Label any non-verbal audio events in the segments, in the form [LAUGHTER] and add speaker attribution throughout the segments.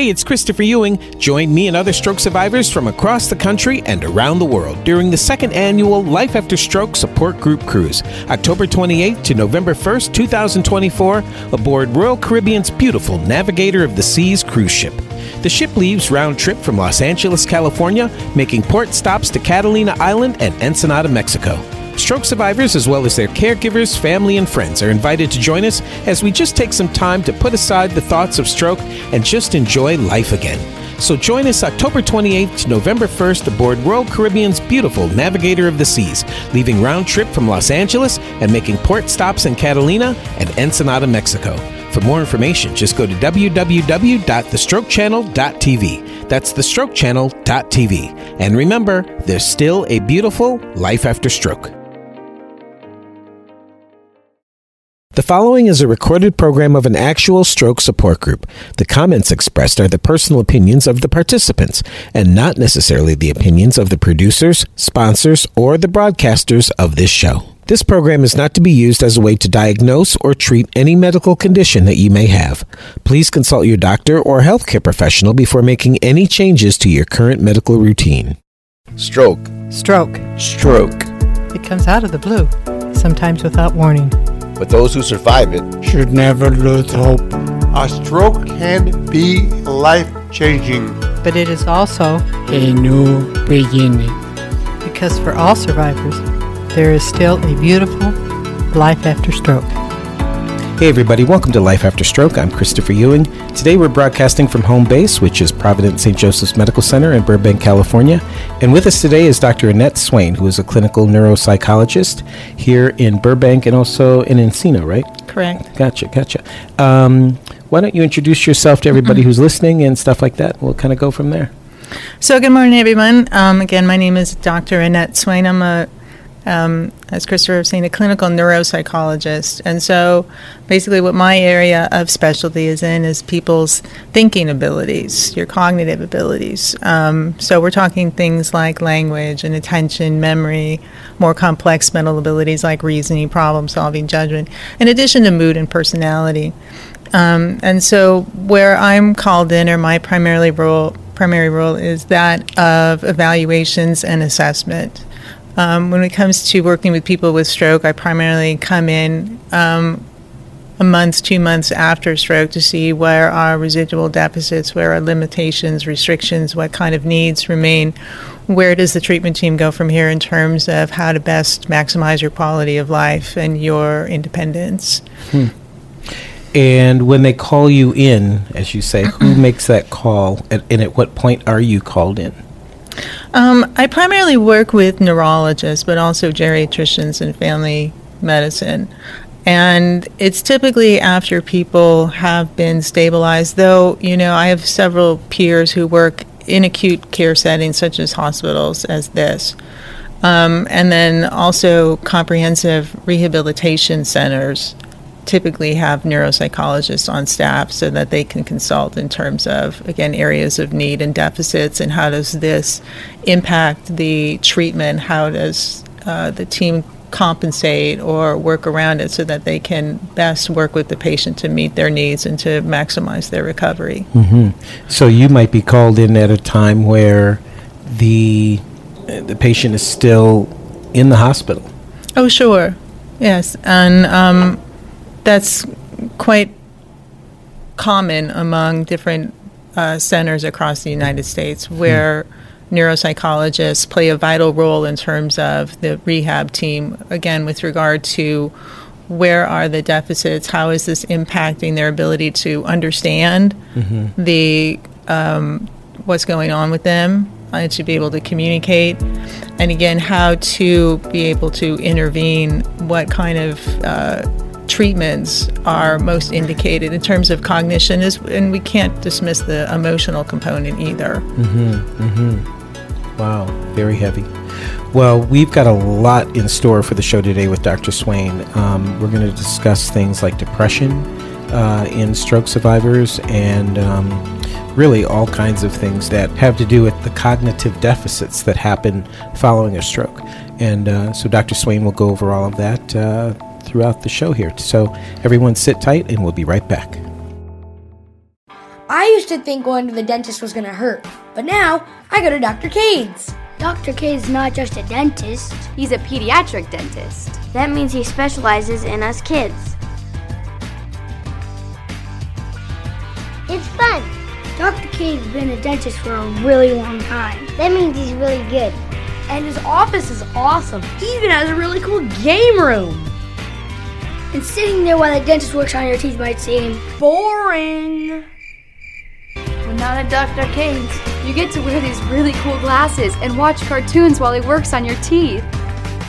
Speaker 1: Hey, it's Christopher Ewing. Join me and other stroke survivors from across the country and around the world during the second annual Life After Stroke Support Group Cruise, October 28th to November 1st, 2024, aboard Royal Caribbean's beautiful Navigator of the Seas cruise ship. The ship leaves round trip from Los Angeles, California, making port stops to Catalina Island and Ensenada, Mexico. Stroke survivors, as well as their caregivers, family, and friends, are invited to join us as we just take some time to put aside the thoughts of stroke and just enjoy life again. So join us October 28th to November 1st aboard Royal Caribbean's beautiful Navigator of the Seas, leaving round trip from Los Angeles and making port stops in Catalina and Ensenada, Mexico. For more information, just go to www.thestrokechannel.tv. That's thestrokechannel.tv. And remember, there's still a beautiful life after stroke. The following is a recorded program of an actual stroke support group. The comments expressed are the personal opinions of the participants and not necessarily the opinions of the producers, sponsors, or the broadcasters of this show. This program is not to be used as a way to diagnose or treat any medical condition that you may have. Please consult your doctor or healthcare professional before making any changes to your current medical routine.
Speaker 2: Stroke.
Speaker 3: Stroke.
Speaker 2: Stroke.
Speaker 3: It comes out of the blue, sometimes without warning.
Speaker 2: But those who survive it
Speaker 4: should never lose hope. A stroke can be life changing,
Speaker 3: But it is also
Speaker 4: a new beginning.
Speaker 3: because for all survivors, there is still a beautiful life after stroke.
Speaker 1: Hey, everybody, welcome to Life After Stroke. I'm Christopher Ewing. Today we're broadcasting from home base, which is Providence St. Joseph's Medical Center in Burbank, California. And with us today is Dr. Annette Swain, who is a clinical neuropsychologist here in Burbank and also in Encino, right?
Speaker 3: Correct.
Speaker 1: Gotcha, gotcha. Um, why don't you introduce yourself to everybody who's listening and stuff like that? We'll kind of go from there.
Speaker 5: So, good morning, everyone. Um, again, my name is Dr. Annette Swain. I'm a, um, as Christopher was saying, a clinical neuropsychologist. And so, basically, what my area of specialty is in is people's thinking abilities, your cognitive abilities. Um, so, we're talking things like language and attention, memory, more complex mental abilities like reasoning, problem solving, judgment, in addition to mood and personality. Um, and so, where I'm called in, or my primarily role, primary role, is that of evaluations and assessment. Um, when it comes to working with people with stroke, I primarily come in um, a month, two months after stroke to see where are residual deficits, where are limitations, restrictions, what kind of needs remain. Where does the treatment team go from here in terms of how to best maximize your quality of life and your independence?
Speaker 1: And when they call you in, as you say, who makes that call and, and at what point are you called in?
Speaker 5: Um, I primarily work with neurologists, but also geriatricians and family medicine. And it's typically after people have been stabilized, though, you know, I have several peers who work in acute care settings, such as hospitals, as this. Um, and then also comprehensive rehabilitation centers typically have neuropsychologists on staff so that they can consult in terms of again areas of need and deficits and how does this impact the treatment how does uh, the team compensate or work around it so that they can best work with the patient to meet their needs and to maximize their recovery
Speaker 1: So you might be called in at a time where the the patient is still in the hospital.
Speaker 5: Oh, sure. Yes. And um, that's quite common among different uh, centers across the United States where neuropsychologists play a vital role in terms of the rehab team, again, with regard to where are the deficits, how is this impacting their ability to understand the um, what's going on with them and to be able to communicate? And again how to be able to intervene what kind of uh, treatments are most indicated in terms of cognition is and we can't dismiss the emotional component either mm-hmm, mm-hmm.
Speaker 1: Wow, very heavy. Well, we've got a lot in store for the show today with Dr. Swain. Um, we're going to discuss things like depression uh, in stroke survivors and um, really all kinds of things that have to do with the cognitive deficits that happen following a stroke. And uh, so Dr. Swain will go over all of that uh, throughout the show here. So everyone sit tight and we'll be right back.
Speaker 6: I used to think going to the dentist was gonna hurt, but now I go to Dr. Cade's.
Speaker 7: Dr. Cade's not just a dentist,
Speaker 8: he's a pediatric dentist.
Speaker 7: That means he specializes in us kids.
Speaker 9: It's fun.
Speaker 7: Dr. Cade's been a dentist for a really long time.
Speaker 9: That means he's really good.
Speaker 6: And his office is awesome. He even has a really cool game room.
Speaker 7: And sitting there while the dentist works on your teeth might seem
Speaker 6: boring.
Speaker 8: But not at Dr. Cade's. You get to wear these really cool glasses and watch cartoons while he works on your teeth.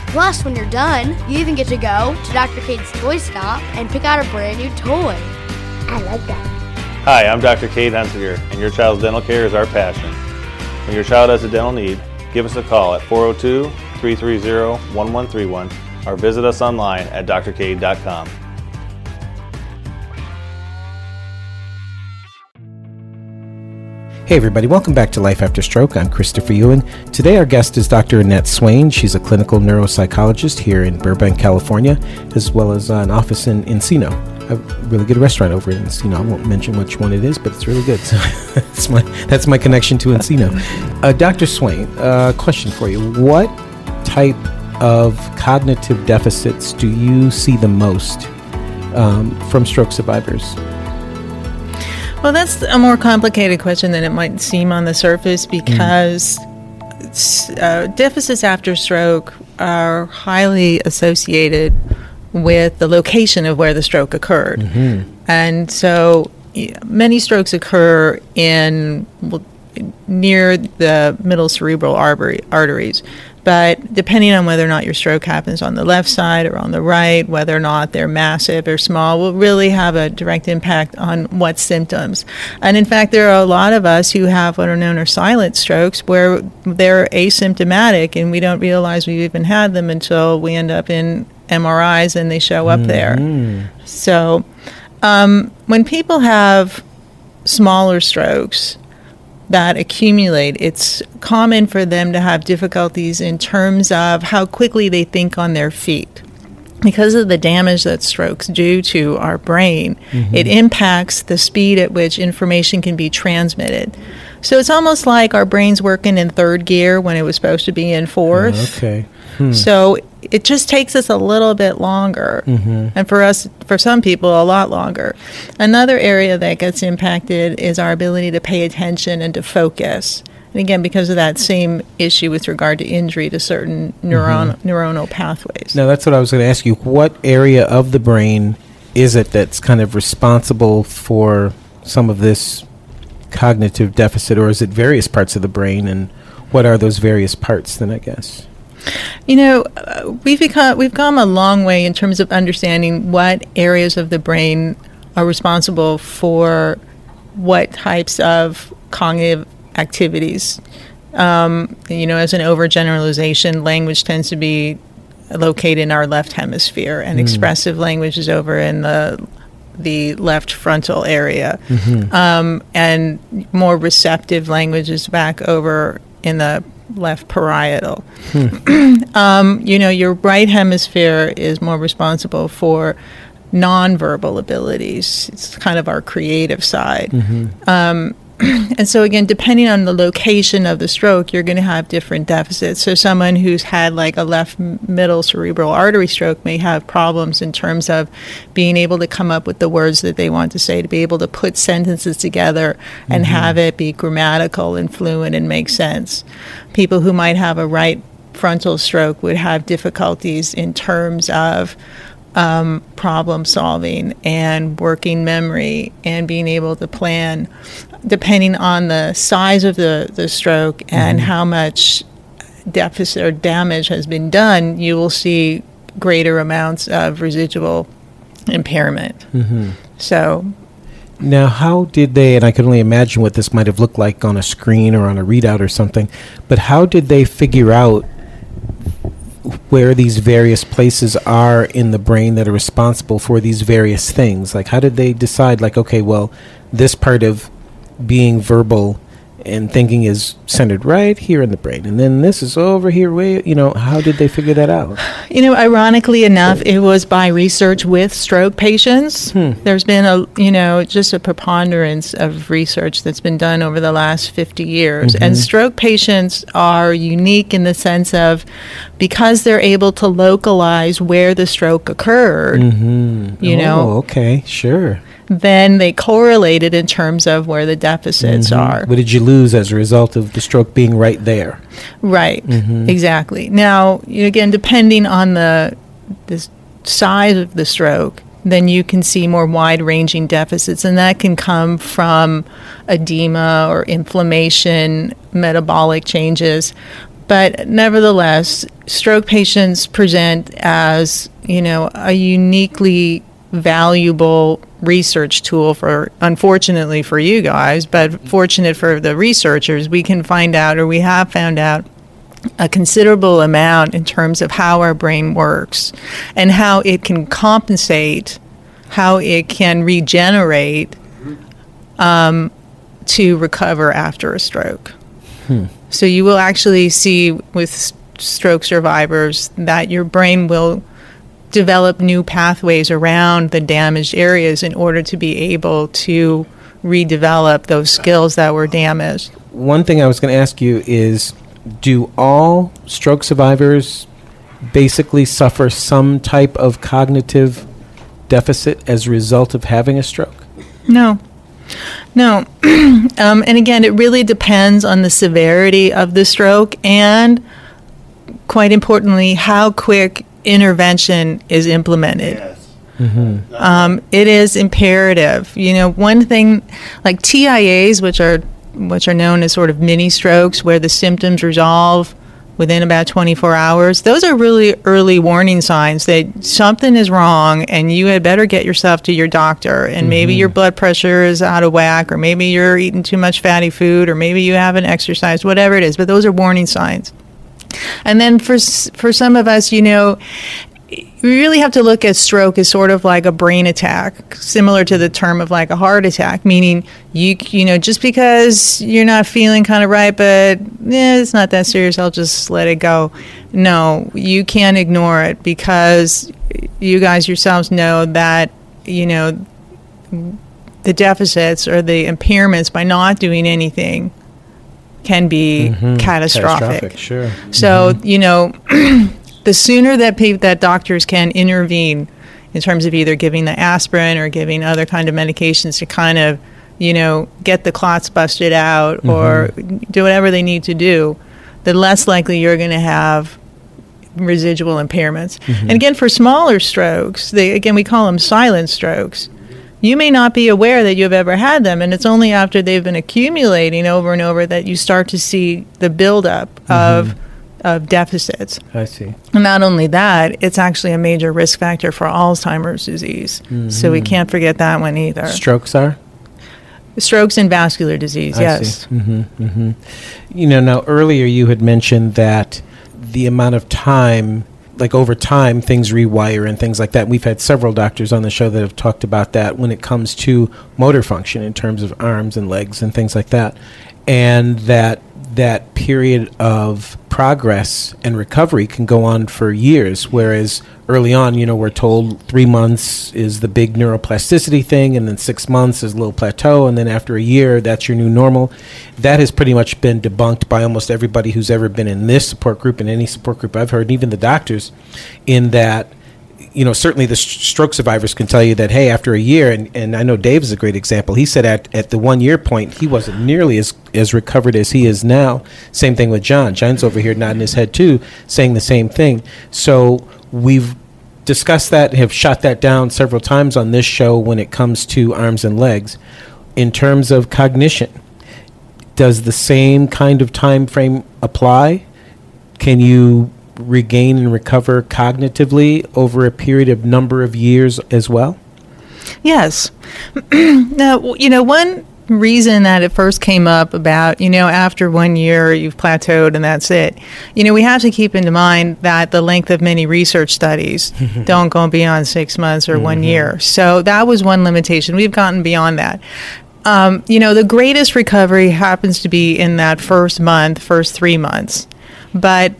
Speaker 6: Plus, when you're done, you even get to go to Dr. Cade's toy stop and pick out a brand new toy.
Speaker 9: I like that.
Speaker 10: Hi, I'm Dr. Cade Hunsiger, and your child's dental care is our passion. When your child has a dental need, give us a call at 402 330 1131 or visit us online at drcade.com.
Speaker 1: Hey, everybody, welcome back to Life After Stroke. I'm Christopher Ewing. Today, our guest is Dr. Annette Swain. She's a clinical neuropsychologist here in Burbank, California, as well as an office in Encino, a really good restaurant over in Encino. I won't mention which one it is, but it's really good. So [LAUGHS] that's, my, that's my connection to Encino. Uh, Dr. Swain, uh, question for you. What type of cognitive deficits do you see the most um, from stroke survivors?
Speaker 5: Well, that's a more complicated question than it might seem on the surface because uh, deficits after stroke are highly associated with the location of where the stroke occurred.
Speaker 1: Mm-hmm.
Speaker 5: And so many strokes occur in well, near the middle cerebral artery, arteries. But depending on whether or not your stroke happens on the left side or on the right, whether or not they're massive or small, will really have a direct impact on what symptoms. And in fact, there are a lot of us who have what are known as silent strokes where they're asymptomatic and we don't realize we've even had them until we end up in MRIs and they show up there. So um, when people have smaller strokes, that accumulate, it's common for them to have difficulties in terms of how quickly they think on their feet. Because of the damage that strokes do to our brain, mm-hmm. it impacts the speed at which information can be transmitted. So it's almost like our brain's working in third gear when it was supposed to be in fourth.
Speaker 1: Oh, okay. Hmm.
Speaker 5: So it just takes us a little bit longer, mm-hmm. and for us, for some people, a lot longer. Another area that gets impacted is our ability to pay attention and to focus. And again, because of that same issue with regard to injury to certain mm-hmm. neuron, neuronal pathways.
Speaker 1: Now, that's what I was going to ask you. What area of the brain is it that's kind of responsible for some of this cognitive deficit, or is it various parts of the brain? And what are those various parts, then, I guess?
Speaker 5: You know, uh, we've become we've come a long way in terms of understanding what areas of the brain are responsible for what types of cognitive activities. Um, you know, as an overgeneralization, language tends to be located in our left hemisphere, and expressive language is over in the the left frontal area, um, and more receptive language is back over in the left parietal. [CLEARS THROAT] um, you know, your right hemisphere is more responsible for nonverbal abilities. It's kind of our creative side. Um, [CLEARS THROAT] and so, again, depending on the location of the stroke, you're going to have different deficits. So, someone who's had like a left middle cerebral artery stroke may have problems in terms of being able to come up with the words that they want to say, to be able to put sentences together and have it be grammatical and fluent and make sense. People who might have a right frontal stroke would have difficulties in terms of um, problem solving and working memory and being able to plan depending on the size of the, the stroke mm-hmm. and how much deficit or damage has been done, you will see greater amounts of residual impairment. Mm-hmm. So,
Speaker 1: Now, how did they, and I can only imagine what this might have looked like on a screen or on a readout or something, but how did they figure out where these various places are in the brain that are responsible for these various things? Like, how did they decide, like, okay, well, this part of being verbal and thinking is centered right here in the brain, and then this is over here. Way, you know, how did they figure that out? [SIGHS]
Speaker 5: You know, ironically enough, it was by research with stroke patients.
Speaker 1: Hmm.
Speaker 5: There's been a, you know, just a preponderance of research that's been done over the last 50 years. And
Speaker 1: Mhm.
Speaker 5: stroke patients are unique in the sense of because they're able to localize where the stroke occurred,
Speaker 1: Mm-hmm.
Speaker 5: You
Speaker 1: oh,
Speaker 5: know.
Speaker 1: okay, sure.
Speaker 5: Then they correlated in terms of where the deficits
Speaker 1: Mhm.
Speaker 5: are.
Speaker 1: What did you lose as a result of the stroke being right there?
Speaker 5: Right.
Speaker 1: Mhm.
Speaker 5: Exactly. Now, again, depending on the the size of the stroke, then you can see more wide-ranging deficits, and that can come from edema or inflammation, metabolic changes. But nevertheless, stroke patients present as you know a uniquely valuable research tool for unfortunately for you guys but fortunate for the researchers we can find out or we have found out a considerable amount in terms of how our brain works and how it can compensate how it can regenerate um, to recover after a stroke.
Speaker 1: Hmm.
Speaker 5: so you will actually see with stroke survivors that your brain will develop new pathways around the damaged areas in order to be able to redevelop those skills that were damaged.
Speaker 1: One thing I was going to ask you is do all stroke survivors basically suffer some type of cognitive deficit as a result of having a stroke?
Speaker 5: No. No. [CLEARS THROAT] um, and again, it really depends on the severity of the stroke and, quite importantly, how quick intervention is implemented.
Speaker 1: Mm-hmm.
Speaker 5: Um, it is imperative. You know, one thing like TIAs, which are which are known as sort of mini strokes, where the symptoms resolve within about 24 hours. Those are really early warning signs that something is wrong, and you had better get yourself to your doctor. And maybe
Speaker 1: Mhm.
Speaker 5: your blood pressure is out of whack, or maybe you're eating too much fatty food, or maybe you haven't exercised, whatever it is. But those are warning signs. And then for for some of us, you know, we really have to look at stroke as sort of like a brain attack, similar to the term of like a heart attack, meaning you you know just because you're not feeling kind of right, but eh, it's not that serious. I'll just let it go. No, you can't ignore it because you guys yourselves know that you know the deficits or the impairments by not doing anything can be
Speaker 1: Mhm.
Speaker 5: catastrophic.
Speaker 1: Sure.
Speaker 5: So mm-hmm. you know, [CLEARS THROAT] the sooner that pe- that doctors can intervene in terms of either giving the aspirin or giving other kind of medications to kind of you know get the clots busted out mm-hmm. or do whatever they need to do, the less likely you're going to have residual impairments. Mm-hmm. And again, for smaller strokes, they again we call them silent strokes. You may not be aware that you've ever had them, and it's only after they've been accumulating over and over that you start to see the buildup of of deficits.
Speaker 1: I see.
Speaker 5: And not only that, it's actually a major risk factor for Alzheimer's disease. So we
Speaker 1: Mhm.
Speaker 5: can't forget that one either.
Speaker 1: Strokes are?
Speaker 5: Strokes and vascular disease, yes.
Speaker 1: hmm hmm You know, now earlier you had mentioned that the amount of time, like over time, things rewire and things like that. We've had several doctors on the show that have talked about that when it comes to motor function in terms of arms and legs and things like that. And that that period of progress and recovery can go on for years, whereas early on, you know, we're told three months is the big neuroplasticity thing, and then six months is a little plateau, and then after a year, that's your new normal. That has pretty much been debunked by almost everybody who's ever been in this support group and any support group I've heard, even the doctors, in that you know, certainly the stroke survivors can tell you that, hey, after a year, and, and I know Dave is a great example. He said at, at the one year point, he wasn't nearly as, as recovered as he is now. Same thing with John. John's over here nodding his head too, saying the same thing. So we've discussed that, have shot that down several times on this show when it comes to arms and legs. In terms of cognition, does the same kind of time frame apply? Can you regain and recover cognitively over a period of number of years as well?
Speaker 5: Yes. [CLEARS THROAT] now, you know, one reason that it first came up about, you know, after one year you've plateaued and that's it. You know, we have to keep in mind that the length of many research studies [LAUGHS] don't go beyond six months or one
Speaker 1: Mhm.
Speaker 5: year. So that was one limitation. We've gotten beyond that. um, you know, the greatest recovery happens to be in that first month, first three months. But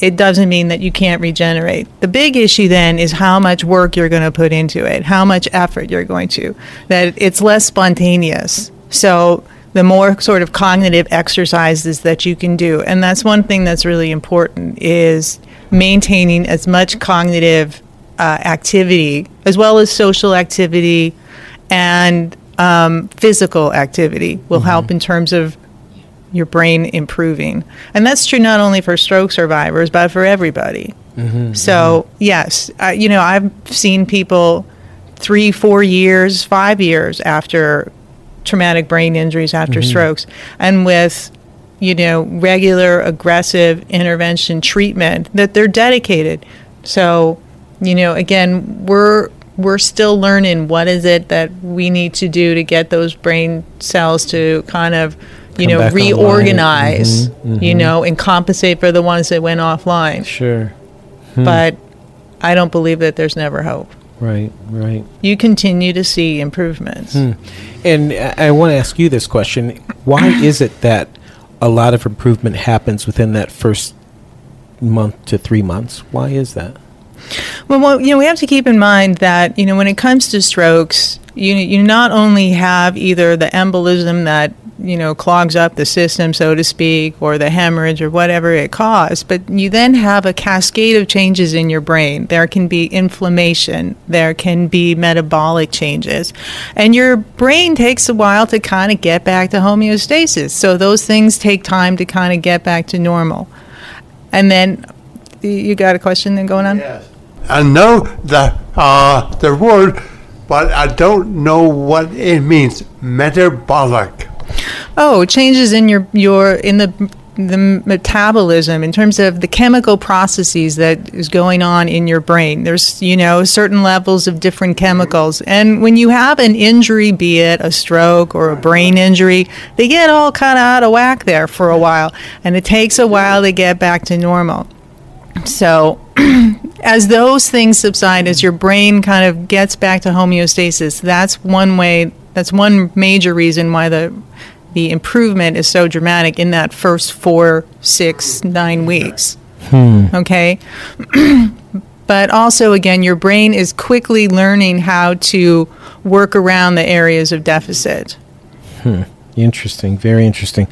Speaker 5: it doesn't mean that you can't regenerate. The big issue then is how much work you're going to put into it, how much effort you're going to, that it's less spontaneous. So the more sort of cognitive exercises that you can do. And that's one thing that's really important is maintaining as much cognitive uh, activity as well as social activity and um, physical activity will mm-hmm. help in terms of your brain improving. And that's true not only for stroke survivors, but for everybody. Mm-hmm, so, mm-hmm. yes, uh, you know, I've seen people three, four years, five years after traumatic brain injuries, after mm-hmm. strokes, and with you know regular aggressive intervention treatment that they're dedicated. So, you know, again, we're we're still learning what is it that we need to do to get those brain cells to kind of you know reorganize mm-hmm, mm-hmm. you know and compensate for the ones that went offline.
Speaker 1: Sure.
Speaker 5: Hmm. but i don't believe that there's never hope.
Speaker 1: Right right.
Speaker 5: You continue to see improvements. Hmm.
Speaker 1: and i want to ask you this question. Why [CLEARS THROAT] is it that a lot of improvement happens within that first month to three months? Why is that?
Speaker 5: Well, well, you know, we have to keep in mind that you know when it comes to strokes, you you not only have either the embolism that you know clogs up the system, so to speak, or the hemorrhage or whatever it caused, but you then have a cascade of changes in your brain. There can be inflammation, there can be metabolic changes, and your brain takes a while to kind of get back to homeostasis. So those things take time to kind of get back to normal, and then you got a question then going on?
Speaker 4: Yes. I know the uh, the word, but I don't know what it means. Metabolic.
Speaker 5: Oh, changes in your your in the the metabolism in terms of the chemical processes that is going on in your brain. There's, you know, certain levels of different chemicals. And when you have an injury, be it a stroke or a brain injury, they get all kind of out of whack there for a while. And it takes a while to get back to normal. So, [CLEARS THROAT] as those things subside, as your brain kind of gets back to homeostasis, that's one way, that's one major reason why the the improvement is so dramatic in that first four, six, nine weeks. Hmm. Okay. [CLEARS THROAT] but also, again, your brain is quickly learning how to work around the areas of deficit.
Speaker 1: Hmm. Interesting. Very interesting.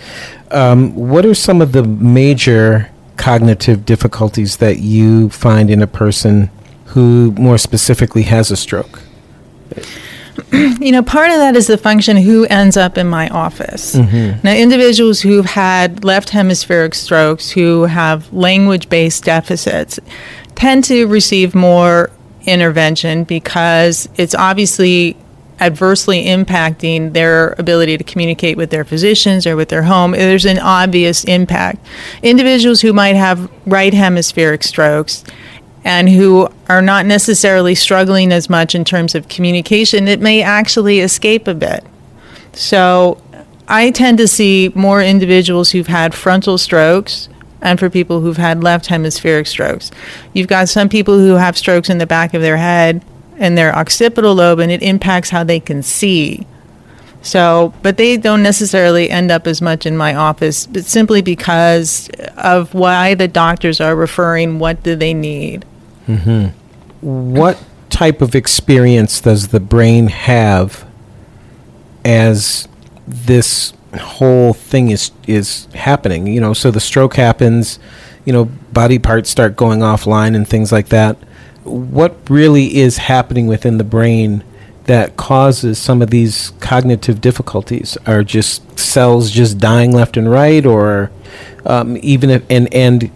Speaker 1: Um, what are some of the major cognitive difficulties that you find in a person who more specifically has a stroke? [CLEARS THROAT]
Speaker 5: you know, part of that is the function who ends up in my office. Mm-hmm. Now, individuals who've had left hemispheric strokes, who have language based deficits, tend to receive more intervention because it's obviously adversely impacting their ability to communicate with their physicians or with their home, there's an obvious impact. Individuals who might have right hemispheric strokes and who are not necessarily struggling as much in terms of communication, it may actually escape a bit. So I tend to see more individuals who've had frontal strokes and for people who've had left hemispheric strokes. You've got some people who have strokes in the back of their head and their occipital lobe, and it impacts how they can see. So, but they don't necessarily end up as much in my office, but simply because of why the doctors are referring. What do they need?
Speaker 1: Mm-hmm. What type of experience does the brain have as this whole thing is is happening? You know, so the stroke happens, you know, body parts start going offline and things like that what really is happening within the brain that causes some of these cognitive difficulties? Are just cells just dying left and right, or um, even if and and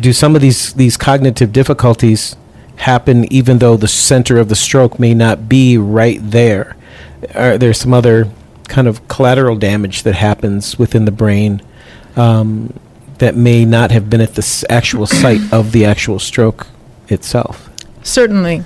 Speaker 1: do some of these these cognitive difficulties happen even though the center of the stroke may not be right there? Are there some other kind of collateral damage that happens within the brain um, that may not have been at the actual site of the actual stroke itself?
Speaker 5: Certainly.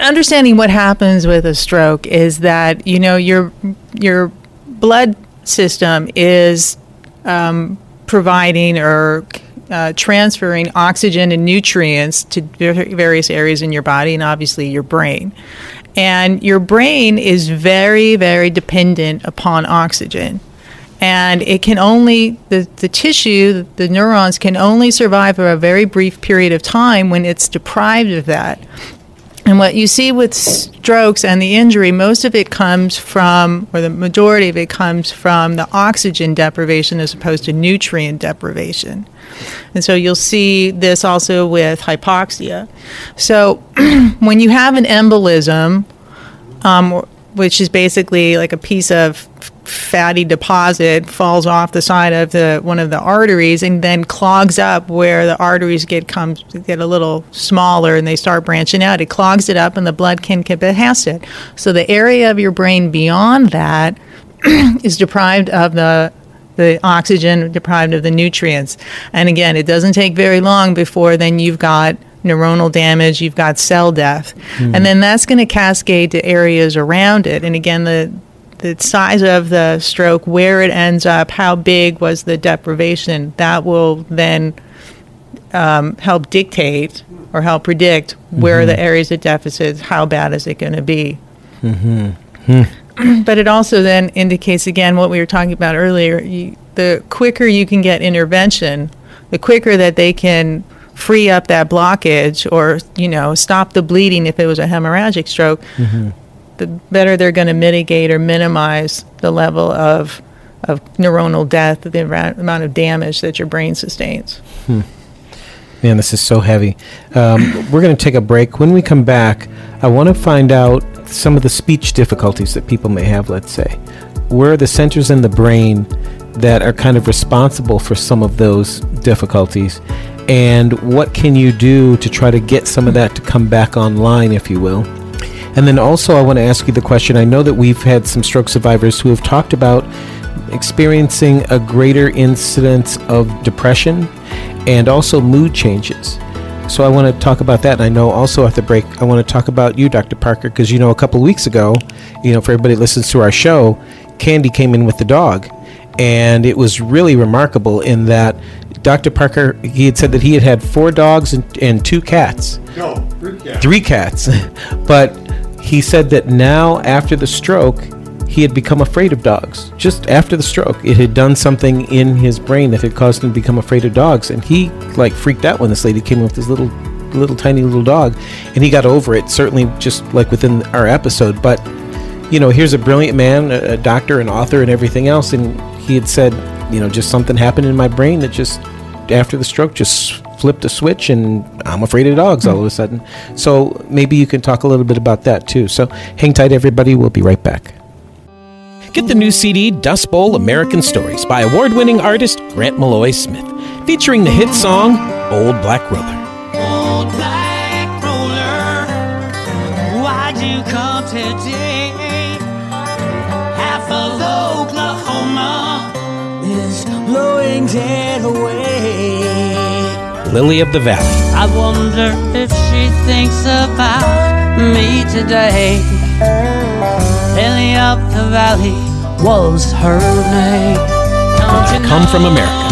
Speaker 5: Understanding what happens with a stroke is that you know your your blood system is um, providing or uh, transferring oxygen and nutrients to various areas in your body and obviously your brain. And your brain is very, very dependent upon oxygen. And it can only, the, the tissue, the neurons can only survive for a very brief period of time when it's deprived of that. And what you see with strokes and the injury, most of it comes from, or the majority of it comes from the oxygen deprivation as opposed to nutrient deprivation. And so you'll see this also with hypoxia. So [CLEARS THROAT] when you have an embolism, um, which is basically like a piece of fatty deposit falls off the side of the one of the arteries and then clogs up where the arteries get comes get a little smaller and they start branching out. It clogs it up and the blood can get past it. So the area of your brain beyond that [CLEARS THROAT] is deprived of the the oxygen, deprived of the nutrients. And again, it doesn't take very long before then you've got neuronal damage, you've got cell death. Mm. And then that's going to cascade to areas around it. And again, the the size of the stroke, where it ends up, how big was the deprivation, that will then um, help dictate or help predict where mm-hmm. the areas of deficit, how bad is it going to be. Mm-hmm. Hmm. [CLEARS THROAT] but it also then indicates again what we were talking about earlier. You, the quicker you can get intervention, the quicker that they can free up that blockage or you know stop the bleeding if it was a hemorrhagic stroke. Mm-hmm the better they're going to mitigate or minimize the level of of neuronal death, the amount of damage that your brain sustains. Hmm.
Speaker 1: Man, this is so heavy. Um, we're going to take a break. When we come back, I want to find out some of the speech difficulties that people may have, let's say. Where are the centers in the brain that are kind of responsible for some of those difficulties? And what can you do to try to get some of that to come back online, if you will? And then also, I want to ask you the question I know that we've had some stroke survivors who have talked about experiencing a greater incidence of depression and also mood changes. So I want to talk about that. And I know also at the break, I want to talk about you, Dr. Parker, because you know, a couple weeks ago, you know, for everybody that listens to our show, Candy came in with the dog. And it was really remarkable in that Dr. Parker, he had said that he had had four dogs and, and two cats.
Speaker 4: No, three cats.
Speaker 1: Three cats. [LAUGHS] but he said that now, after the stroke, he had become afraid of dogs. Just after the stroke, it had done something in his brain that had caused him to become afraid of dogs, and he like freaked out when this lady came in with this little, little tiny little dog, and he got over it. Certainly, just like within our episode. But you know, here's a brilliant man, a, a doctor, an author, and everything else, and he had said, you know, just something happened in my brain that just after the stroke just flipped a switch and I'm afraid of dogs all of a sudden. So maybe you can talk a little bit about that too. So hang tight, everybody. We'll be right back.
Speaker 11: Get the new CD, Dust Bowl American Stories, by award winning artist Grant Maloy Smith, featuring the hit song Old Black Roller. Old Black Roller, why'd you come today? Half of Oklahoma is blowing dead away. Lily of the Valley. I wonder if she thinks about me today. Lily of the Valley was her name. Don't Come from America.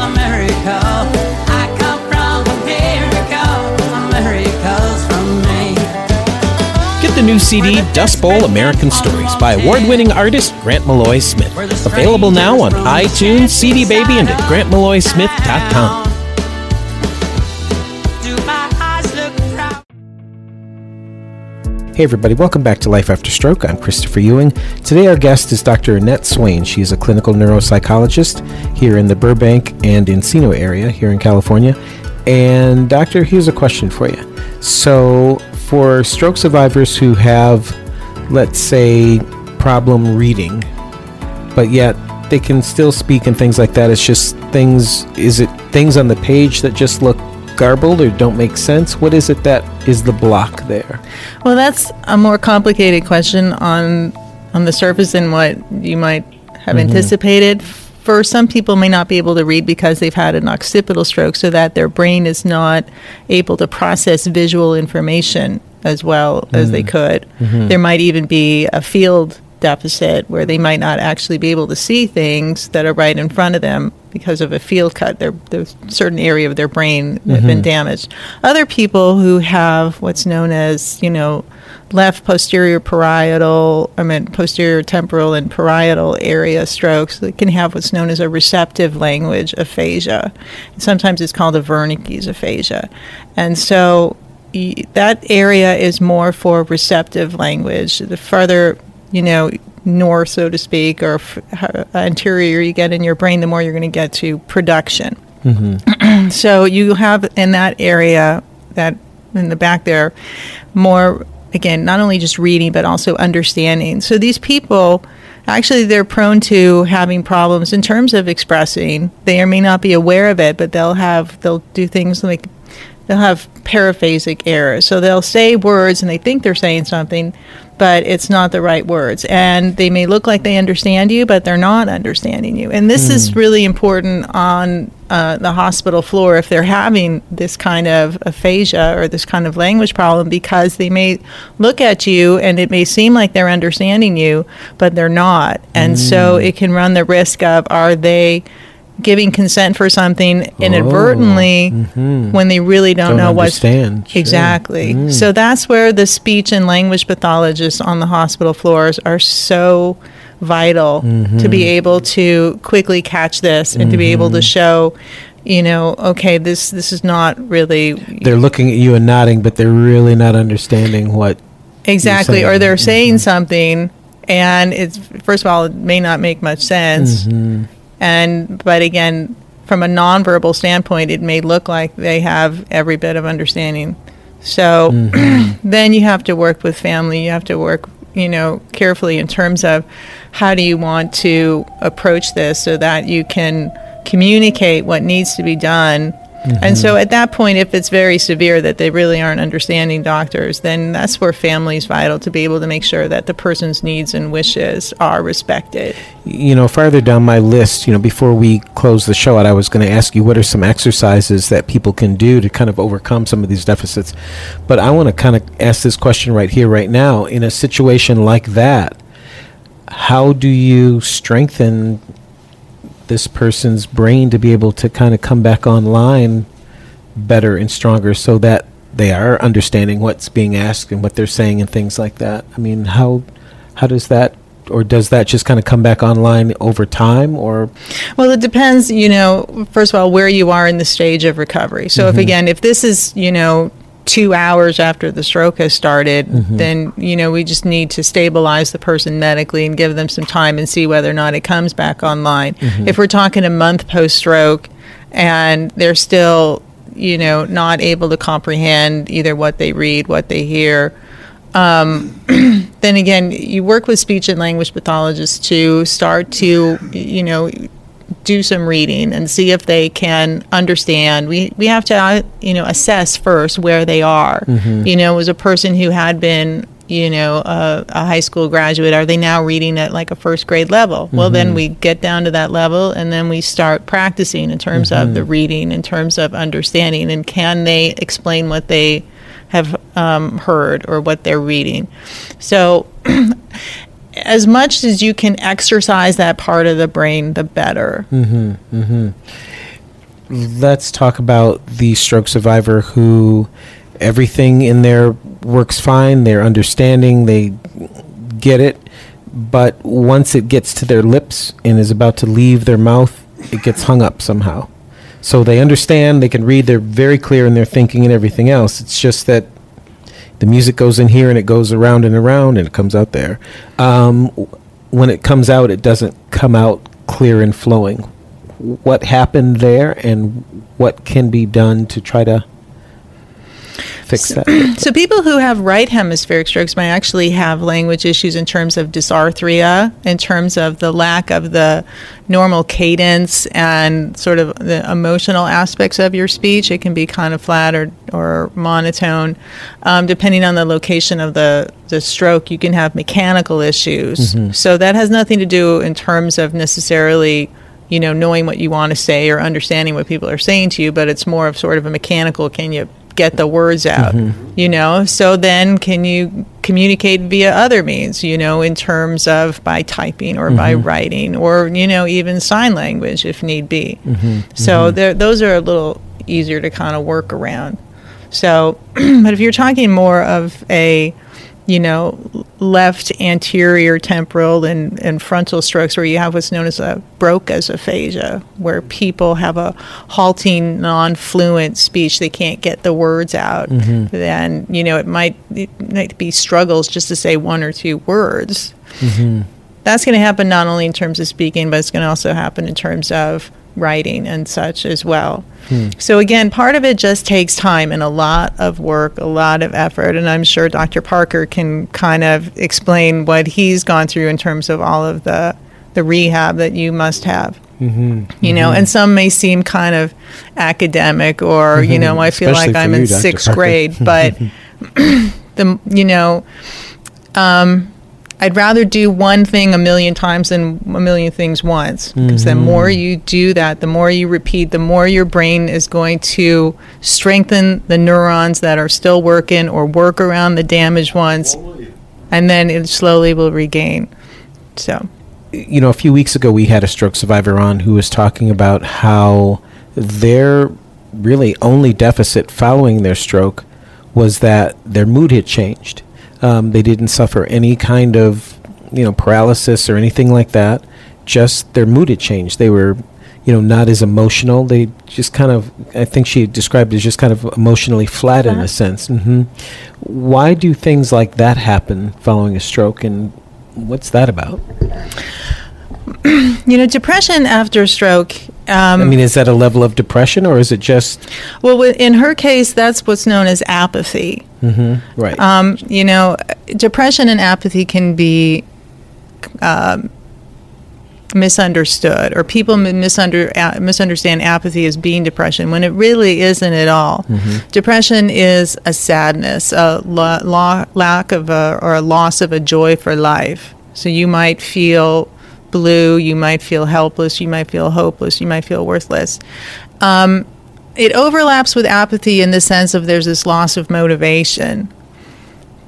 Speaker 11: America. From me. Get the new CD, Dust Bowl American Stories, by award winning artist Grant Maloy Smith. Available now on iTunes, CD Baby, and at grantmaloysmith.com.
Speaker 1: Hey, everybody, welcome back to Life After Stroke. I'm Christopher Ewing. Today, our guest is Dr. Annette Swain. She is a clinical neuropsychologist here in the Burbank and Encino area here in California. And, Doctor, here's a question for you. So, for stroke survivors who have, let's say, problem reading, but yet they can still speak and things like that. It's just things. Is it things on the page that just look garbled or don't make sense? What is it that is the block there?
Speaker 5: Well, that's a more complicated question on on the surface than what you might have mm-hmm. anticipated for some people may not be able to read because they've had an occipital stroke so that their brain is not able to process visual information as well mm-hmm. as they mm. could. Mm-hmm. There might even be a field deficit where they might not actually be able to see things that are right in front of them because of a field cut. There, there's a certain area of their brain that have been
Speaker 1: mm-hmm.
Speaker 5: damaged. Other people who have what's known as, you know, left posterior parietal, I mean, posterior temporal and parietal area strokes, they can have what's known as a receptive language aphasia. Sometimes it's called a Wernicke's aphasia. And so that area is more for receptive language. The further, you know, north, so to speak, or f- uh, anterior you get in your brain, the more you're going to get to production.
Speaker 1: Mm-hmm. [CLEARS THROAT]
Speaker 5: so you have in that area, that in the back there, more again, not only just reading but also understanding. So these people. Actually, they're prone to having problems in terms of expressing. They or may not be aware of it, but they'll have they'll do things like they'll have paraphasic errors. So they'll say words and they think they're saying something, but it's not the right words. And they may look like they understand you, but they're not understanding you. And this is
Speaker 1: Mm.
Speaker 5: really important on uh, the hospital floor if they're having this kind of aphasia or this kind of language problem because they may look at you and it may seem like they're understanding you, but they're not. And so
Speaker 1: Mm.
Speaker 5: it can run the risk of are they giving consent for something inadvertently
Speaker 1: mhm.
Speaker 5: when they really don't,
Speaker 1: Don't
Speaker 5: know what's
Speaker 1: understand, sure.
Speaker 5: exactly.
Speaker 1: Mm.
Speaker 5: So that's where the speech and language pathologists on the hospital floors are so vital to
Speaker 1: Mhm.
Speaker 5: be able to quickly catch this and to be able to
Speaker 1: Mhm.
Speaker 5: show you know okay this this is not really
Speaker 1: They're looking at you and nodding, but they're really not understanding what.
Speaker 5: exactly or they're saying something and it's first of all it may not make much sense. And but again from a nonverbal standpoint it may look like they have every bit of understanding so
Speaker 1: Mhm. [CLEARS THROAT]
Speaker 5: then you have to work with family you have to work you know carefully in terms of how do you want to approach this so that you can communicate what needs to be done and so at that point if it's very severe that they really aren't understanding doctors then that's where family is vital to be able to make sure that the person's needs and wishes are respected
Speaker 1: you know, farther down my list, you know, before we close the show out, I was going to ask you what are some exercises that people can do to kind of overcome some of these deficits. But I want to kind of ask this question right here, right now. In a situation like that, how do you strengthen this person's brain to be able to kind of come back online better and stronger so that they are understanding what's being asked and what they're saying and things like that? I mean, how how does that or does that just kind of come back online over time or
Speaker 5: Well, it depends, you know, first of all, where you are in the stage of recovery. So, if
Speaker 1: Mhm.
Speaker 5: again, if this is, you know, two hours after the stroke has started,
Speaker 1: Mhm.
Speaker 5: then, you know, we just need to stabilize the person medically and give them some time and see whether or not it comes back online.
Speaker 1: Mhm.
Speaker 5: If we're talking a month post stroke and they're still, you know, not able to comprehend either what they read, what they hear, um, [CLEARS THROAT] then again, you work with speech and language pathologists to start to, you know, do some reading and see if they can understand. We we have to, uh, you know, assess first where they are.
Speaker 1: Mhm.
Speaker 5: You know, as a person who had been, you know, a, a high school graduate, are they now reading at like a first grade level? Well, then
Speaker 1: Mhm.
Speaker 5: we get down to that level and then we start practicing in terms of
Speaker 1: Mhm.
Speaker 5: the reading, in terms of understanding, and can they explain what they have um, heard or what they're reading. So, [CLEARS THROAT] as much as you can exercise that part of the brain, the better.
Speaker 1: Mhm. Mhm. Let's talk about the stroke survivor who everything in there works fine, they're understanding, they get it, but once it gets to their lips and is about to leave their mouth, it gets hung up somehow. So they understand, they can read, they're very clear in their thinking and everything else. It's just that the music goes in here and it goes around and around and it comes out there. Um, when it comes out, it doesn't come out clear and flowing. What happened there and what can be done to try to fix that? [CLEARS THROAT]
Speaker 5: So people who have right hemispheric strokes might actually have language issues in terms of dysarthria, in terms of the lack of the normal cadence and sort of the emotional aspects of your speech. It can be kind of flat or, or monotone. Um, depending on the location of the, the stroke, you can have mechanical issues.
Speaker 1: Mhm.
Speaker 5: So that has nothing to do in terms of necessarily you know, knowing what you want to say or understanding what people are saying to you, but it's more of sort of a mechanical can you get the words out,
Speaker 1: Mhm.
Speaker 5: you know? So then can you communicate via other means, you know, in terms of by typing or by
Speaker 1: Mhm.
Speaker 5: writing or, you know, even sign language if need be.
Speaker 1: Mhm,
Speaker 5: So
Speaker 1: mhm.
Speaker 5: there- those are a little easier to kind of work around. So, [CLEARS THROAT] but if you're talking more of a, you know, left anterior temporal and, and frontal strokes where you have what's known as a Broca's aphasia, where people have a halting, non fluent speech. They can't get the words out.
Speaker 1: Mhm.
Speaker 5: Then, you know, it might, it might be struggles just to say one or two words.
Speaker 1: Mhm.
Speaker 5: That's going to happen not only in terms of speaking, but it's going to also happen in terms of writing and such as well.
Speaker 1: Hmm.
Speaker 5: So again, part of it just takes time and a lot of work, a lot of effort, and I'm sure Dr. Parker can kind of explain what he's gone through in terms of all of the the rehab that you must have.
Speaker 1: Mhm,
Speaker 5: You know,
Speaker 1: mhm.
Speaker 5: and some may seem kind of academic or, you know, I feel
Speaker 1: Especially
Speaker 5: like I'm
Speaker 1: for
Speaker 5: in
Speaker 1: Dr.
Speaker 5: sixth
Speaker 1: Parker.
Speaker 5: grade, but [LAUGHS] [CLEARS THROAT] the you know, um, I'd rather do one thing a million times than a million things once. Because the
Speaker 1: Mhm.
Speaker 5: more you do that, the more you repeat, the more your brain is going to strengthen the neurons that are still working or work around the damaged ones, and then it slowly will regain. So.
Speaker 1: you know, a few weeks ago we had a stroke survivor on who was talking about how their really only deficit following their stroke was that their mood had changed. Um, they didn't suffer any kind of, you know, paralysis or anything like that. Just their mood had changed. They were, you know, not as emotional. They just kind of, I think she described it as just kind of emotionally flat, in a
Speaker 5: Flat.
Speaker 1: sense. hmm Why do things like that happen following a stroke, and what's that about? [CLEARS THROAT]
Speaker 5: You know, depression after stroke. Um,
Speaker 1: I mean, is that a level of depression, or is it just?
Speaker 5: well, in her case, that's what's known as apathy.
Speaker 1: hmm right.
Speaker 5: Um, you know, depression and apathy can be um, misunderstood, or people misunder, uh, misunderstand apathy as being depression when it really isn't at all.
Speaker 1: Mhm.
Speaker 5: Depression is a sadness, a lo- lo- lack of a, or a loss of a joy for life. So you might feel blue, you might feel helpless, you might feel hopeless, you might feel worthless. Um, it overlaps with apathy in the sense of there's this loss of motivation.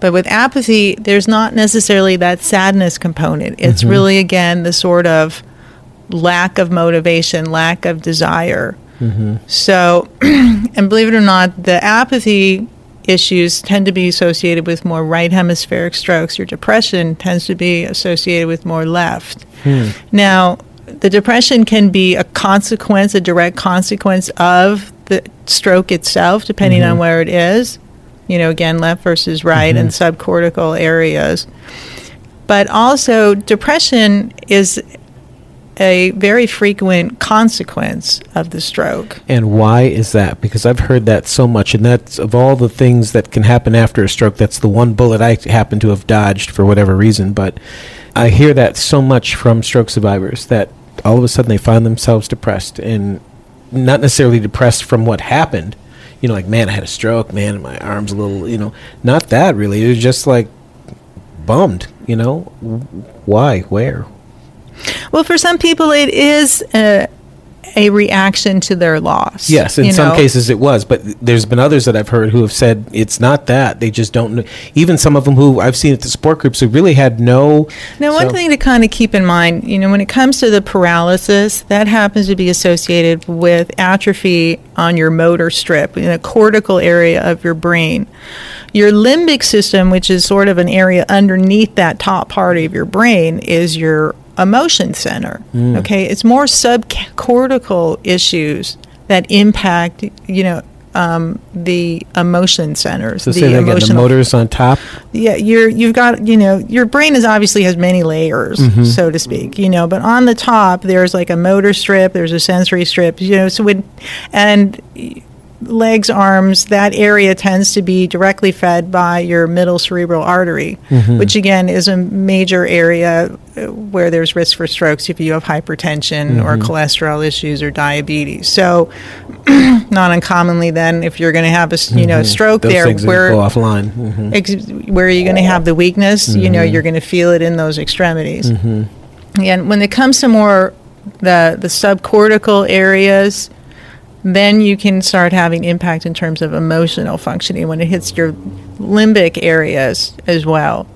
Speaker 5: But with apathy, there's not necessarily that sadness component. It's
Speaker 1: Mhm.
Speaker 5: really, again, the sort of lack of motivation, lack of desire.
Speaker 1: hmm
Speaker 5: So, [CLEARS THROAT] and believe it or not, the apathy issues tend to be associated with more right hemispheric strokes. Your depression tends to be associated with more left.
Speaker 1: Hmm.
Speaker 5: Now, the depression can be a consequence, a direct consequence of the stroke itself, depending on
Speaker 1: Mhm.
Speaker 5: where it is. You know, again, left versus right and subcortical areas. But also, depression is a very frequent consequence of the stroke.
Speaker 1: And why is that? Because I've heard that so much, and that's of all the things that can happen after a stroke, that's the one bullet I happen to have dodged for whatever reason. But I hear that so much from stroke survivors that all of a sudden they find themselves depressed, and not necessarily depressed from what happened. You know, like man, I had a stroke. Man, my arm's a little. You know, not that really. It was just like bummed. You know, why? Where?
Speaker 5: Well, for some people, it is a, a reaction to their loss.
Speaker 1: Yes, in some
Speaker 5: know.
Speaker 1: cases it was, but there's been others that I've heard who have said it's not that. They just don't know. Even some of them who I've seen at the support groups who really had no.
Speaker 5: Now, one thing to kind of keep in mind, you know, when it comes to the paralysis, that happens to be associated with atrophy on your motor strip, in a cortical area of your brain. Your limbic system, which is sort of an area underneath that top part of your brain, is your emotion center.
Speaker 1: Mm.
Speaker 5: Okay, it's more subcortical issues that impact, you know, um, the emotion centers.
Speaker 1: So
Speaker 5: the
Speaker 1: say that again. The motors on top.
Speaker 5: yeah, you're you've got you know your brain is obviously has many layers,
Speaker 1: Mhm.
Speaker 5: so to speak. You know, but on the top there's like a motor strip, there's a sensory strip. You know, so when and legs, arms, that area tends to be directly fed by your middle cerebral artery,
Speaker 1: Mhm.
Speaker 5: which again is a major area uh, where there's risk for strokes if you have hypertension or
Speaker 1: Mhm.
Speaker 5: cholesterol issues or diabetes. So, [CLEARS THROAT] not uncommonly, then if you're going to have a you know
Speaker 1: Mhm.
Speaker 5: stroke
Speaker 1: Those
Speaker 5: there, where
Speaker 1: go offline. Mhm.
Speaker 5: ex- where you're going to have the weakness, you know,
Speaker 1: Mhm.
Speaker 5: you're going to feel it in those extremities.
Speaker 1: Mhm.
Speaker 5: And when it comes to more the the subcortical areas, then you can start having impact in terms of emotional functioning when it hits your limbic areas as well.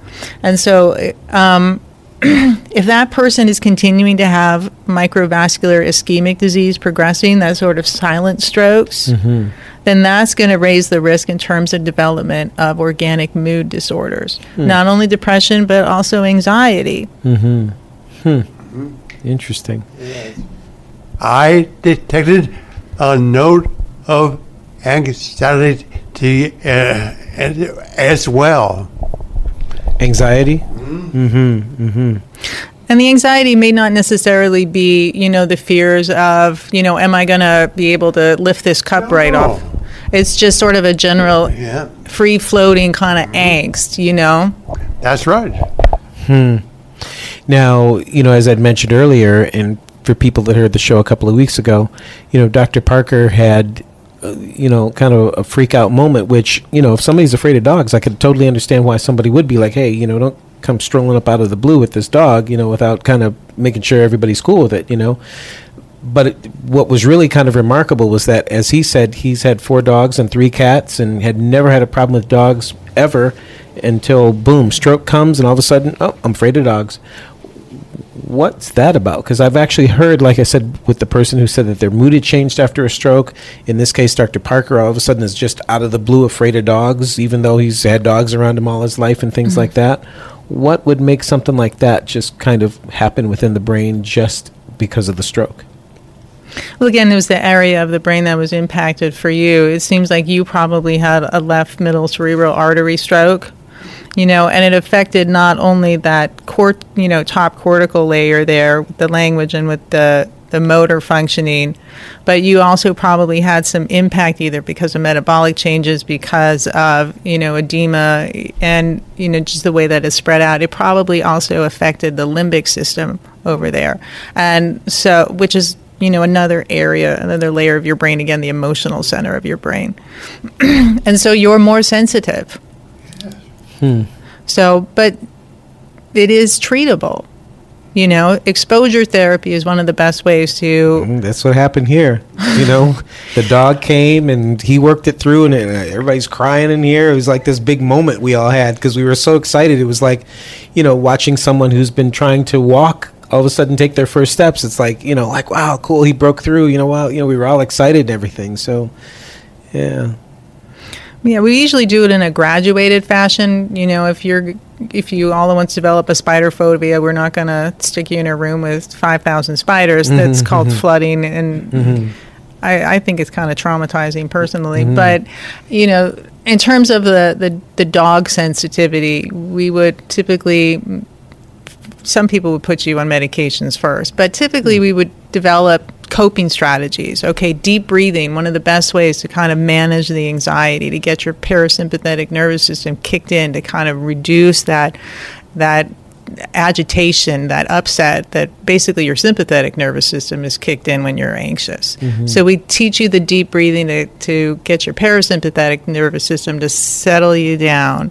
Speaker 5: And so, um, [CLEARS THROAT] if that person is continuing to have microvascular ischemic disease progressing, that sort of silent strokes,
Speaker 1: Mm-hmm.
Speaker 5: then that's going to raise the risk in terms of development of organic mood disorders.
Speaker 1: Hmm.
Speaker 5: Not only depression, but also anxiety.
Speaker 1: Mm-hmm. Hmm. Interesting.
Speaker 4: I detected a note of anxiety uh, as well.
Speaker 1: Anxiety? Mm-hmm. Mm-hmm.
Speaker 5: And the anxiety may not necessarily be, you know, the fears of, you know, am I going to be able to lift this cup right off? It's just sort of a general
Speaker 4: Yeah.
Speaker 5: free floating kind of angst, you know?
Speaker 4: That's right.
Speaker 1: Hmm. Now, you know, as I'd mentioned earlier, and for people that heard the show a couple of weeks ago, you know, Dr. Parker had, uh, you know, kind of a freak out moment, which, you know, if somebody's afraid of dogs, I could totally understand why somebody would be like, hey, you know, don't come strolling up out of the blue with this dog, you know, without kind of making sure everybody's cool with it, you know. But it, what was really kind of remarkable was that, as he said, he's had four dogs and three cats and had never had a problem with dogs ever until, boom, stroke comes and all of a sudden, oh, I'm afraid of dogs what's that about? Because I've actually heard, like I said, with the person who said that their mood had changed after a stroke. In this case, Dr. Parker all of a sudden is just out of the blue afraid of dogs, even though he's had dogs around him all his life and things
Speaker 5: Mhm.
Speaker 1: like that. What would make something like that just kind of happen within the brain just because of the stroke?
Speaker 5: Well, again, it was the area of the brain that was impacted for you. It seems like you probably had a left middle cerebral artery stroke, you know, and it affected not only that cort, you know, top cortical layer there, with the language and with the the motor functioning, but you also probably had some impact either because of metabolic changes, because of you know edema, and you know just the way that it's spread out. It probably also affected the limbic system over there, and so which is you know another area, another layer of your brain. Again, the emotional center of your brain, [CLEARS THROAT] and so you're more sensitive.
Speaker 1: Hmm.
Speaker 5: So, but it is treatable. You know, exposure therapy is one of the best ways to.
Speaker 1: Mm, That's what happened here. You know, [LAUGHS] the dog came and he worked it through, and uh, everybody's crying in here. It was like this big moment we all had because we were so excited. It was like, you know, watching someone who's been trying to walk all of a sudden take their first steps. It's like, you know, like wow, cool, he broke through. You know, wow, you know, we were all excited and everything. So, yeah.
Speaker 5: Yeah, we usually do it in a graduated fashion. You know, if you're if you all at once develop a spider phobia, we're not going to stick you in a room with five thousand spiders. That's
Speaker 1: Mhm,
Speaker 5: called
Speaker 1: mhm.
Speaker 5: flooding, and
Speaker 1: Mhm.
Speaker 5: I, I think it's kind of traumatizing personally.
Speaker 1: Mhm.
Speaker 5: But you know, in terms of the, the the dog sensitivity, we would typically some people would put you on medications first, but typically we would develop coping strategies. Okay, deep breathing, one of the best ways to kind of manage the anxiety, to get your parasympathetic nervous system kicked in, to kind of reduce that that agitation, that upset that basically your sympathetic nervous system is kicked in when you're anxious.
Speaker 12: Mhm.
Speaker 5: So we teach you the deep breathing to, to get your parasympathetic nervous system to settle you down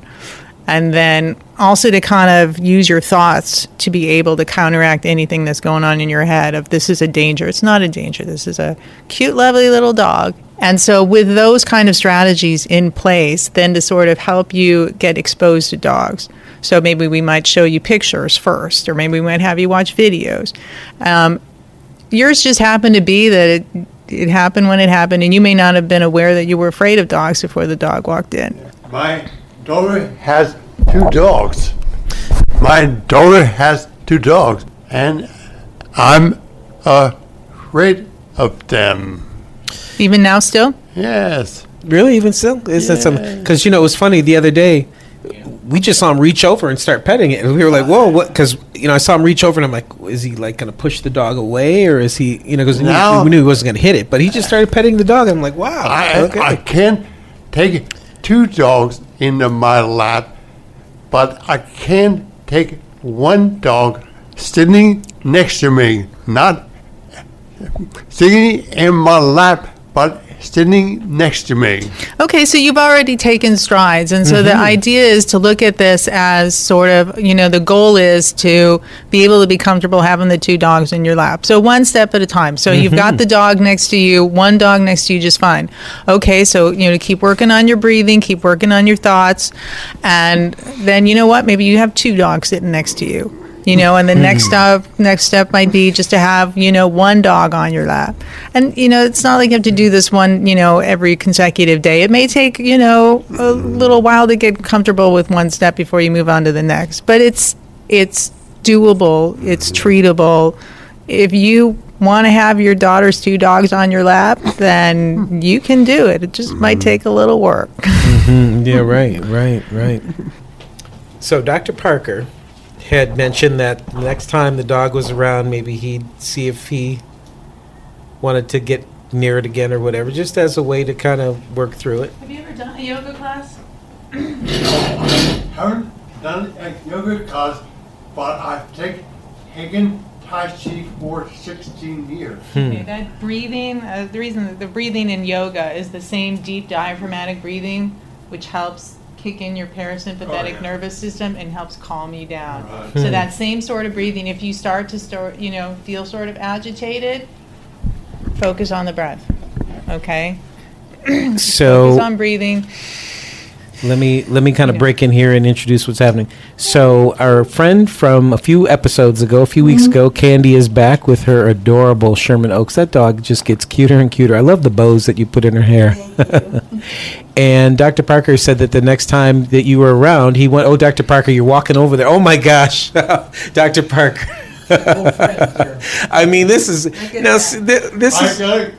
Speaker 5: and then also to kind of use your thoughts to be able to counteract anything that's going on in your head of this is a danger. It's not a danger. This is a cute lovely little dog. And so with those kind of strategies in place then to sort of help you get exposed to dogs. So maybe we might show you pictures first or maybe we might have you watch videos. Um, yours just happened to be that it, it happened when it happened and you may not have been aware that you were afraid of dogs before the dog walked in.
Speaker 4: My daughter has two dogs. My daughter has two dogs, and I'm afraid of them.
Speaker 5: even now still
Speaker 4: Yes.
Speaker 1: Really, even still, is that something? Because you know, it was funny the other day. We just saw him reach over and start petting it, and we were like, "Whoa!" What? Because you know, I saw him reach over, and I'm like, "Is he like going to push the dog away, or is he, you know?" Because
Speaker 4: No.
Speaker 1: we knew he wasn't going to hit it, but he just started petting the dog. I'm like, "Wow!"
Speaker 4: I,
Speaker 1: okay.
Speaker 4: I can take two dogs into my lap, but I can't take one dog sitting next to me, not sitting in my lap, but sitting next to me.
Speaker 5: Okay, so you've already taken strides. And so the
Speaker 4: Mhm.
Speaker 5: idea is to look at this as sort of, you know, the goal is to be able to be comfortable having the two dogs in your lap. So one step at a time. So you've got
Speaker 12: Mhm.
Speaker 5: the dog next to you, one dog next to you just fine. Okay, so, you know, to keep working on your breathing, keep working on your thoughts. And then, you know what? Maybe you have two dogs sitting next to you. You know, and the next
Speaker 12: Mhm.
Speaker 5: step next step might be just to have, you know, one dog on your lap. And you know, it's not like you have to do this one, you know, every consecutive day. It may take, you know, a little while to get comfortable with one step before you move on to the next. But it's it's doable, it's treatable. If you want to have your daughter's two dogs on your lap, then you can do it. It just might take a little work.
Speaker 1: Mhm. Yeah, [LAUGHS] right, right, right. So Dr. Parker had mentioned that the next time the dog was around, maybe he'd see if he wanted to get near it again or whatever, just as a way to kind of work through it.
Speaker 5: Have you ever done a yoga class?
Speaker 4: haven't done a yoga class, but I've taken, taken Tai Chi for 16 years.
Speaker 5: Okay, that breathing, uh, the reason the breathing in yoga is the same deep diaphragmatic breathing, which helps kick in your parasympathetic
Speaker 12: Oh, yeah.
Speaker 5: nervous system and helps calm you down.
Speaker 12: Right.
Speaker 5: So
Speaker 12: Hmm.
Speaker 5: that same sort of breathing, if you start to start, you know, feel sort of agitated, focus on the breath. Okay. [CLEARS THROAT]
Speaker 1: So-
Speaker 5: focus on breathing.
Speaker 1: Let me let me kind of break in here and introduce what's happening. So our friend from a few episodes ago, a few weeks ago, Candy is back with her adorable Sherman Oaks. That dog just gets cuter and cuter. I love the bows that you put in her hair. [LAUGHS] and Dr. Parker said that the next time that you were around, he went, "Oh, Dr. Parker, you're walking over there. Oh my gosh, [LAUGHS] Dr. Parker." [LAUGHS] I mean, this is now. s- thi- This is
Speaker 4: I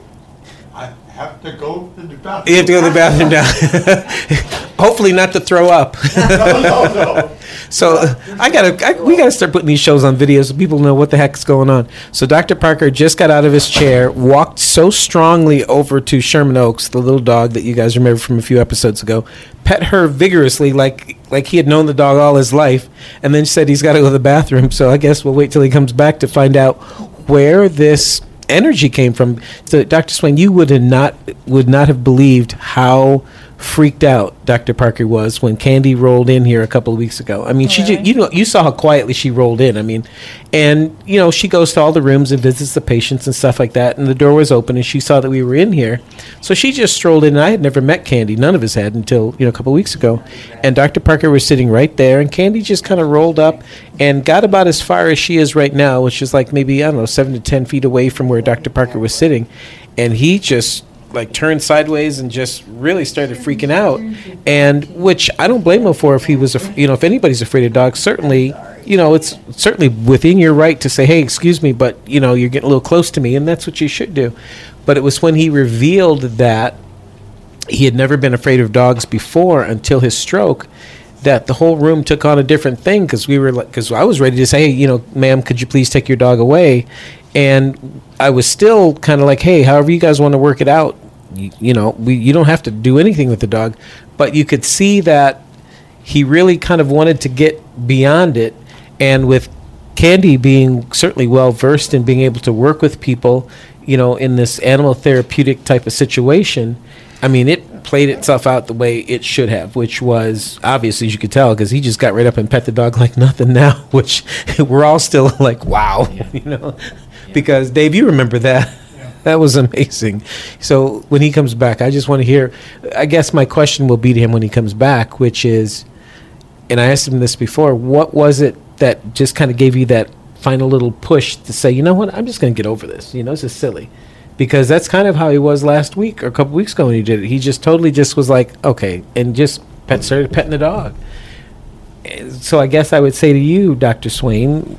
Speaker 4: have to go to the bathroom.
Speaker 1: you have to go to the bathroom now. [LAUGHS] Hopefully, not to throw up. [LAUGHS]
Speaker 4: No, no, no. [LAUGHS]
Speaker 1: So I gotta, I, we gotta start putting these shows on video so people know what the heck's going on. So Dr. Parker just got out of his chair, walked so strongly over to Sherman Oaks, the little dog that you guys remember from a few episodes ago, pet her vigorously like like he had known the dog all his life, and then said he's got to go to the bathroom. So I guess we'll wait till he comes back to find out where this energy came from. So Dr. Swain, you would not would not have believed how freaked out Dr. Parker was when Candy rolled in here a couple of weeks ago. I mean, she oh, ju- you know you saw how quietly she rolled in. I mean, and you know she goes to all the rooms and visits the patients and stuff like that. And the door was open and she saw that we were in here, so she just strolled in. And I had never met Candy, none of us had until you know a couple of weeks ago. And Dr. Parker was sitting right there, and Candy just kind of rolled up and got about as far as she is right now, which is like maybe I don't know seven to ten feet away from where Dr. Parker was sitting, and he just like turned sideways and just really started freaking out. Mm-hmm. And which I don't blame him for if he was af- you know if anybody's afraid of dogs certainly you know it's certainly within your right to say hey excuse me but you know you're getting a little close to me and that's what you should do. But it was when he revealed that he had never been afraid of dogs before until his stroke that the whole room took on a different thing because we were like because i was ready to say hey you know ma'am could you please take your dog away? And i was still kind of like hey however you guys want to work it out you, you know we, you don't have to do anything with the dog. But you could see that he really kind of wanted to get beyond it and with candy being certainly well versed in being able to work with people you know in this animal therapeutic type of situation i mean it played itself out the way it should have which was obviously as you could tell because he just got right up and pet the dog [LAUGHS] like nothing now which [LAUGHS] we're all still [LAUGHS] like wow you know because dave you remember that that was amazing. So when he comes back, I just want to hear. I guess my question will be to him when he comes back, which is, and I asked him this before. What was it that just kind of gave you that final little push to say, you know what, I'm just going to get over this. You know, this is silly, because that's kind of how he was last week or a couple weeks ago when he did it. He just totally just was like, okay, and just pet started petting the dog. So I guess I would say to you, Doctor Swain,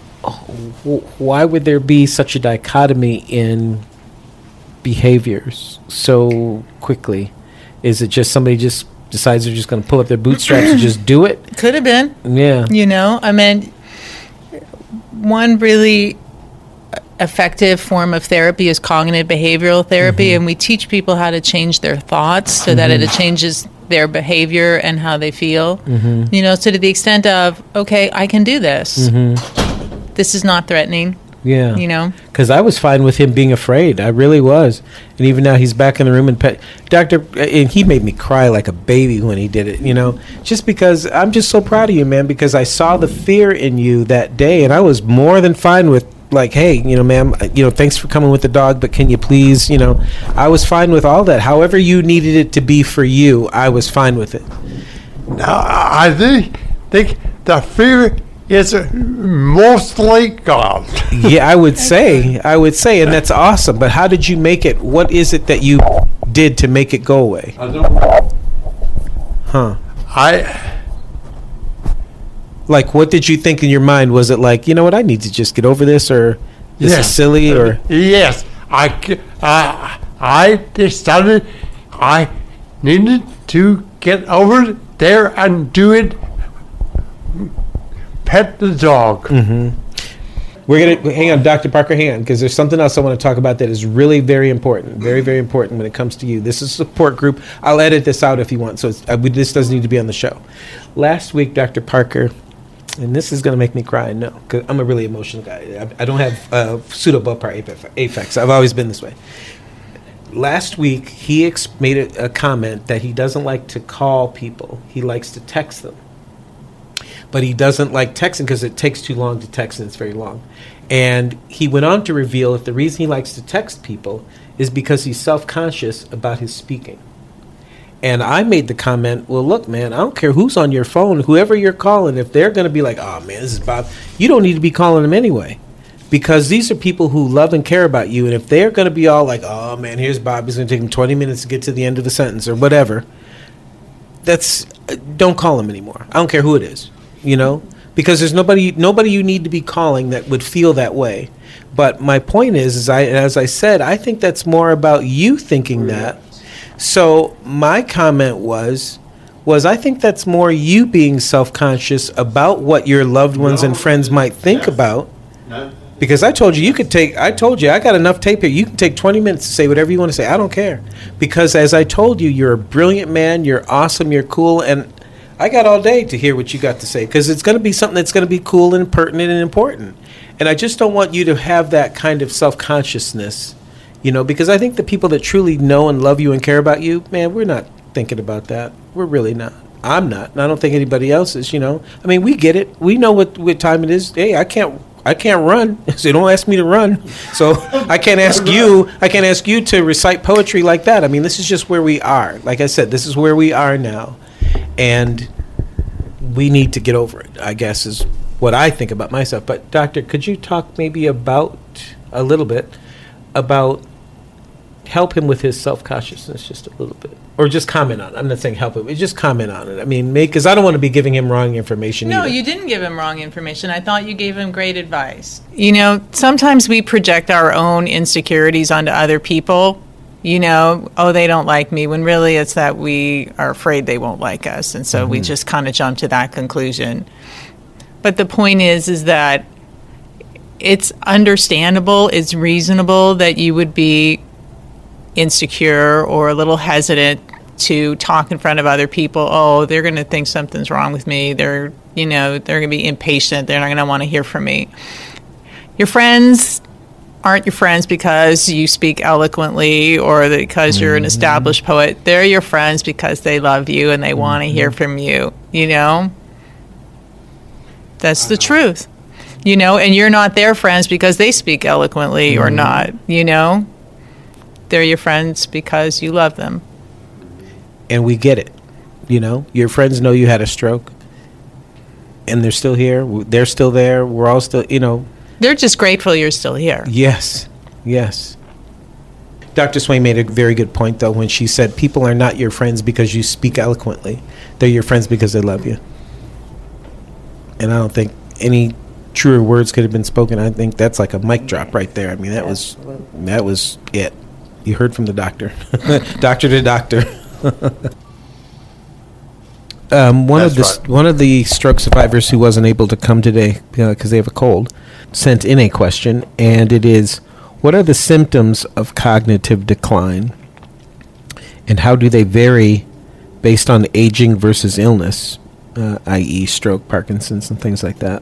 Speaker 1: why would there be such a dichotomy in behaviors so quickly? Is it just somebody just decides they're just going to pull up their bootstraps and just do it?
Speaker 5: Could have been.
Speaker 1: Yeah.
Speaker 5: You know, I mean, one really effective form of therapy is cognitive behavioral therapy, and we teach people how to change their thoughts so that
Speaker 12: Mhm.
Speaker 5: it changes their behavior and how they feel.
Speaker 12: Mhm.
Speaker 5: You know, so to the extent of, okay, I can do this.
Speaker 1: Mm-hmm.
Speaker 5: This is not threatening.
Speaker 1: Yeah.
Speaker 5: You know?
Speaker 1: Because I was fine with him being afraid. I really was. And even now he's back in the room and pet. Doctor, and he made me cry like a baby when he did it, you know? Just because I'm just so proud of you, man, because I saw the fear in you that day and I was more than fine with like, hey, you know, ma'am, uh, you know, thanks for coming with the dog, but can you please, you know, I was fine with all that. However you needed it to be for you, I was fine with it.
Speaker 4: Now, I think, think the fear is mostly gone.
Speaker 1: yeah, I would [LAUGHS] say, I would say, and that's awesome. But how did you make it? What is it that you did to make it go away?
Speaker 4: I don't know.
Speaker 1: Huh?
Speaker 4: I
Speaker 1: like, what did you think in your mind? Was it like, you know what, I need to just get over this, or this
Speaker 4: Yes.
Speaker 1: is silly, or
Speaker 4: yes, I, decided I needed to get over there and do it. Pet the dog.
Speaker 1: Mm-hmm. We're gonna hang on, Dr. Parker, hang on, because there's something else I want to talk about that is really very important, very very important when it comes to you. This is a support group. I'll edit this out if you want, so it's, uh, we, this doesn't need to be on the show. Last week, Dr. Parker, and this is gonna make me cry. No, because I'm a really emotional guy. I, I don't have uh, pseudobulbar affects. I've always been this way. Last week, he ex- made a, a comment that he doesn't like to call people. He likes to text them but he doesn't like texting because it takes too long to text and it's very long. And he went on to reveal that the reason he likes to text people is because he's self conscious about his speaking. And I made the comment, well, look, man, I don't care who's on your phone, whoever you're calling, if they're going to be like, oh, man, this is Bob, you don't need to be calling them anyway. Because these are people who love and care about you. And if they're going to be all like, oh, man, here's Bob, he's going to take him 20 minutes to get to the end of the sentence or whatever, that's, uh, don't call them anymore. I don't care who it is you know because there's nobody nobody you need to be calling that would feel that way but my point is is i as i said i think that's more about you thinking that so my comment was was i think that's more you being self-conscious about what your loved ones and friends might think about because I told you you could take I told you I got enough tape here. You can take 20 minutes to say whatever you want to say. I don't care. Because as I told you, you're a brilliant man, you're awesome, you're cool and I got all day to hear what you got to say because it's going to be something that's going to be cool and pertinent and important. And I just don't want you to have that kind of self consciousness, you know, because I think the people that truly know and love you and care about you, man, we're not thinking about that. We're really not. I'm not, and I don't think anybody else is. You know, I mean, we get it. We know what what time it is. Hey, I can't. I can't run, [LAUGHS] so don't ask me to run. So I can't ask you. I can't ask you to recite poetry like that. I mean, this is just where we are. Like I said, this is where we are now and we need to get over it. I guess is what I think about myself. But doctor, could you talk maybe about a little bit about help him with his self consciousness just a little bit, or just comment on. it. I'm not saying help him, but just comment on it. I mean, make because I don't want to be giving him wrong information.
Speaker 5: No,
Speaker 1: either.
Speaker 5: you didn't give him wrong information. I thought you gave him great advice. You know, sometimes we project our own insecurities onto other people. You know, oh, they don't like me, when really it's that we are afraid they won't like us. And so we
Speaker 12: Mhm.
Speaker 5: just kind of jump to that conclusion. But the point is, is that it's understandable, it's reasonable that you would be insecure or a little hesitant to talk in front of other people. Oh, they're going to think something's wrong with me. They're, you know, they're going to be impatient. They're not going to want to hear from me. Your friends aren't your friends because you speak eloquently or because you're an established poet. They're your friends because they love you and they want to hear from you, you know? That's the truth. You know, and you're not their friends because they speak eloquently or
Speaker 1: Mhm.
Speaker 5: not, you know? They're your friends because you love them.
Speaker 1: and we get it. You know, your friends know you had a stroke, and they're still here. They're still there. We're all still, you know.
Speaker 5: They're just grateful you're still here.
Speaker 1: Yes, yes. Dr. Swain made a very good point, though, when she said people are not your friends because you speak eloquently. They're your friends because they love you. And I don't think any truer words could have been spoken. I think that's like a mic drop right there. I mean, that was that was it. You heard from the doctor, [LAUGHS] doctor to doctor. [LAUGHS] um, one of the
Speaker 4: That's
Speaker 1: s one of the stroke survivors who wasn't able to come today because they have a cold sent in a question, and it is, "What are the symptoms of cognitive decline, and how do they vary based on aging versus illness, uh, i.e., stroke, Parkinson's, and things like that?"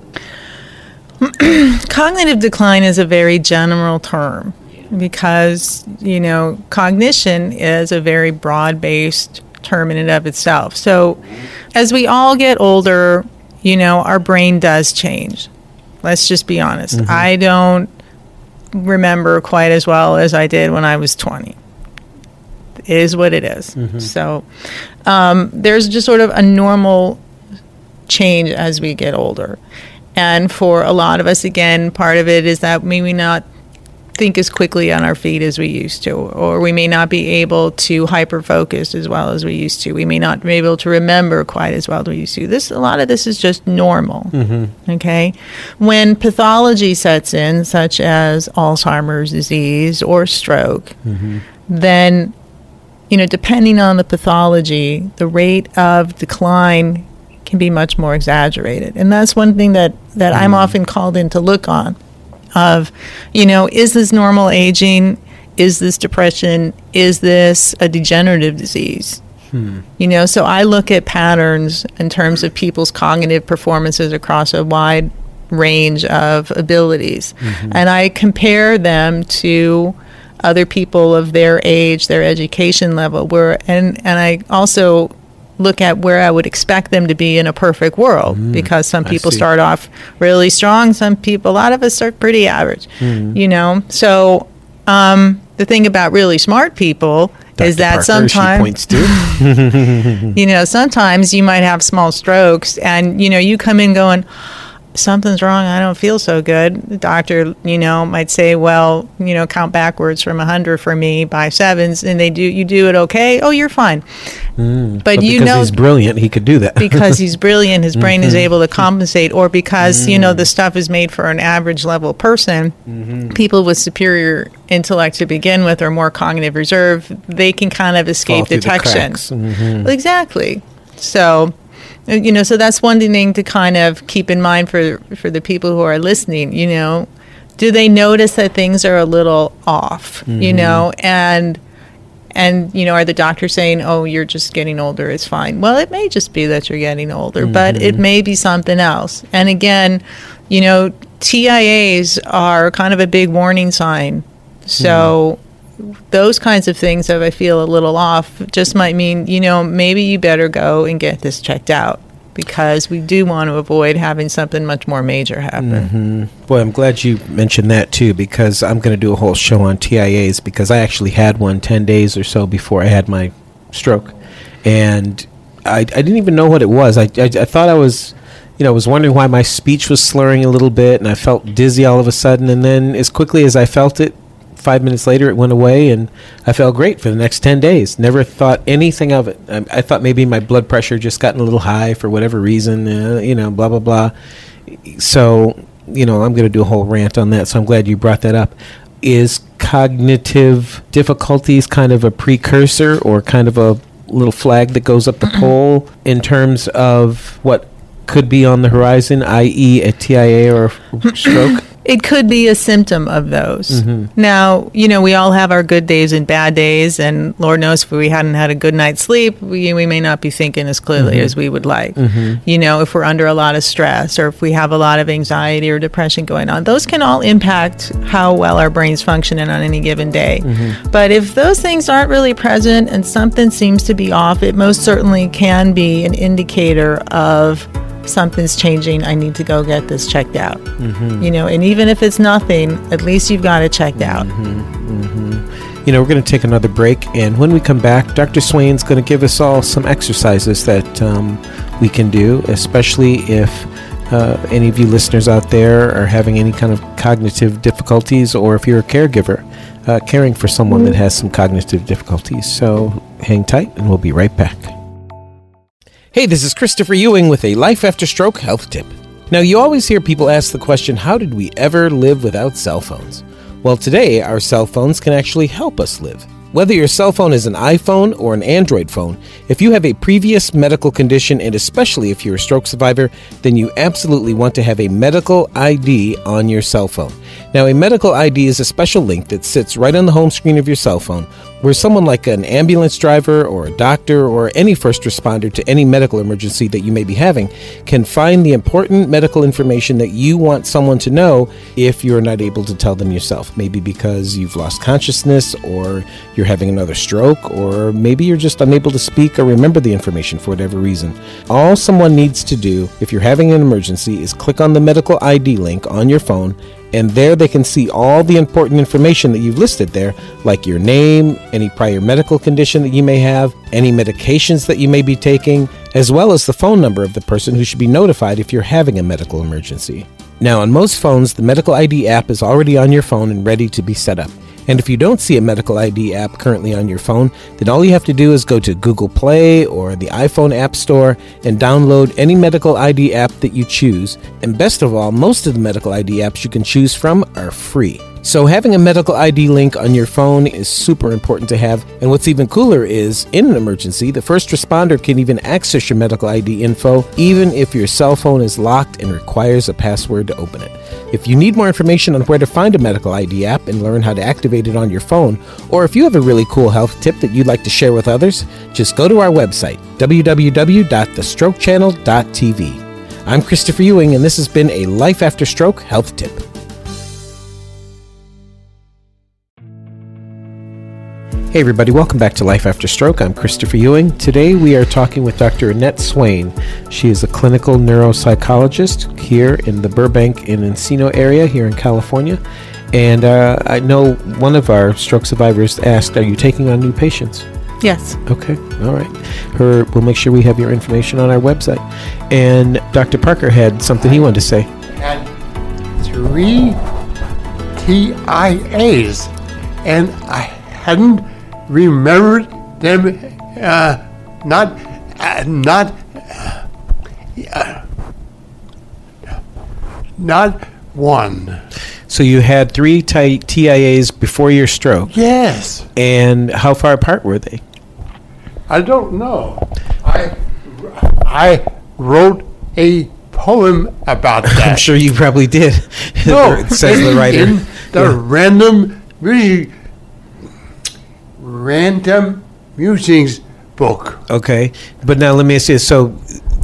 Speaker 1: [CLEARS THROAT]
Speaker 5: cognitive decline is a very general term because, you know, cognition is a very broad based term in and of itself. So as we all get older, you know, our brain does change. Let's just be honest.
Speaker 12: Mhm.
Speaker 5: I don't remember quite as well as I did when I was 20. It is what it is.
Speaker 12: Mhm.
Speaker 5: So um, there's just sort of a normal change as we get older. And for a lot of us, again, part of it is that we may not think as quickly on our feet as we used to, or we may not be able to hyper focus as well as we used to. We may not be able to remember quite as well as we used to. This a lot of this is just normal.
Speaker 12: Mm-hmm.
Speaker 5: Okay. When pathology sets in, such as Alzheimer's disease or stroke,
Speaker 12: Mm-hmm.
Speaker 5: then, you know, depending on the pathology, the rate of decline can be much more exaggerated. And that's one thing that, that I'm often called in to look on of, you know, is this normal aging? Is this depression? Is this a degenerative disease?
Speaker 12: Hmm.
Speaker 5: You know, so I look at patterns in terms of people's cognitive performances across a wide range of abilities.
Speaker 12: Mhm.
Speaker 5: And I compare them to other people of their age, their education level, where and, and I also look at where I would expect them to be in a perfect world because some people start off really strong, some people a lot of us start pretty average.
Speaker 12: Mhm.
Speaker 5: You know. So um, the thing about really smart people is that sometimes [LAUGHS] you know, sometimes you might have small strokes and, you know, you come in going, something's wrong. I don't feel so good. The doctor, you know, might say, well, you know, count backwards from 100 for me by sevens. And they do, you do it okay. Oh, you're fine.
Speaker 1: Mm,
Speaker 5: But you
Speaker 1: because
Speaker 5: know-
Speaker 1: he's brilliant, he could do that
Speaker 5: because he's [LAUGHS] brilliant, his brain is
Speaker 1: Mhm.
Speaker 5: able to compensate, or because, you know, the stuff is made for an average level person.
Speaker 1: Mm-hmm.
Speaker 5: People with superior intellect to begin with or more cognitive reserve, they can kind of escape detection.
Speaker 1: Mhm.
Speaker 5: Well, Exactly. So, you know, so that's one thing to kind of keep in mind for for the people who are listening. You know, do they notice that things are a little off? You
Speaker 12: Mhm.
Speaker 5: know, and and you know, are the doctors saying, "Oh, you're just getting older. It's fine." Well, it may just be that you're getting older, but it
Speaker 12: Mhm.
Speaker 5: may be something else. And again, you know, TIAs are kind of a big warning sign. So those kinds of things, if I feel a little off, just might mean, you know, maybe you better go and get this checked out because we do want to avoid having something much more major happen.
Speaker 1: hmm Boy, I'm glad you mentioned that too, because I'm going to do a whole show on TIAs because I actually had one 10 days or so before I had my stroke. And I, I didn't even know what it was. I, I, I thought I was, you know, I was wondering why my speech was slurring a little bit and I felt dizzy all of a sudden. And then as quickly as I felt it, five minutes later it went away and I felt great for the next 10 days. Never thought anything of it. I, I thought maybe my blood pressure just gotten a little high for whatever reason, uh, you know, blah, blah, blah so you know i'm going to do a whole rant on that so i'm glad you brought that up is cognitive difficulties kind of a precursor or kind of a little flag that goes up the pole in terms of what could be on the horizon i.e a tia or a stroke
Speaker 5: It could be a symptom of those.
Speaker 1: Mhm.
Speaker 5: Now, you know, we all have our good days and bad days, and Lord knows if we hadn't had a good night's sleep, we, we may not be thinking as clearly
Speaker 12: Mhm.
Speaker 5: as we would like.
Speaker 12: Mhm.
Speaker 5: You know, if we're under a lot of stress or if we have a lot of anxiety or depression going on, those can all impact how well our brain's functioning on any given day. But if those things aren't really present and something seems to be off, it most certainly can be an indicator of something's changing. I need to go get this checked out.
Speaker 1: Mhm.
Speaker 5: You know, and even if it's nothing, at least you've got it checked out.
Speaker 1: you know we're going to take another break and when we come back dr swain's going to give us all some exercises that um, we can do especially if uh, any of you listeners out there are having any kind of cognitive difficulties or if you're a caregiver uh, caring for someone that has some cognitive difficulties so hang tight and we'll be right back Hey, this is Christopher Ewing with a Life After Stroke health tip. Now, you always hear people ask the question how did we ever live without cell phones? Well, today, our cell phones can actually help us live. Whether your cell phone is an iPhone or an Android phone, if you have a previous medical condition, and especially if you're a stroke survivor, then you absolutely want to have a medical ID on your cell phone. Now, a medical ID is a special link that sits right on the home screen of your cell phone where someone like an ambulance driver or a doctor or any first responder to any medical emergency that you may be having can find the important medical information that you want someone to know if you're not able to tell them yourself. Maybe because you've lost consciousness or you're having another stroke or maybe you're just unable to speak or remember the information for whatever reason. All someone needs to do if you're having an emergency is click on the medical ID link on your phone and there they can see all the important information that you've listed there, like your name, any prior medical condition that you may have, any medications that you may be taking, as well as the phone number of the person who should be notified if you're having a medical emergency. Now, on most phones, the Medical ID app is already on your phone and ready to be set up. And if you don't see a medical ID app currently on your phone, then all you have to do is go to Google Play or the iPhone App Store and download any medical ID app that you choose. And best of all, most of the medical ID apps you can choose from are free. So, having a medical ID link on your phone is super important to have. And what's even cooler is, in an emergency, the first responder can even access your medical ID info, even if your cell phone is locked and requires a password to open it. If you need more information on where to find a medical ID app and learn how to activate it on your phone, or if you have a really cool health tip that you'd like to share with others, just go to our website, www.thestrokechannel.tv. I'm Christopher Ewing, and this has been a Life After Stroke Health Tip. Hey, everybody, welcome back to Life After Stroke. I'm Christopher Ewing. Today we are talking with Dr. Annette Swain. She is a clinical neuropsychologist here in the Burbank and Encino area here in California. And uh, I know one of our stroke survivors asked, Are you taking on new patients?
Speaker 5: Yes.
Speaker 1: Okay. All right. Her. We'll make sure we have your information on our website. And Dr. Parker had something he wanted to say.
Speaker 4: Had three TIAs, and I hadn't remembered them. Uh, not, uh, not, uh, not one.
Speaker 1: So you had three ti- TIAs before your stroke.
Speaker 4: Yes.
Speaker 1: And how far apart were they?
Speaker 4: I don't know. I, I wrote a poem about [LAUGHS] that.
Speaker 1: I'm sure you probably did. [LAUGHS]
Speaker 4: No,
Speaker 1: it says the
Speaker 4: in-
Speaker 1: writer.
Speaker 4: In the
Speaker 1: Yeah.
Speaker 4: random music, random musings book.
Speaker 1: Okay, but now let me ask you: so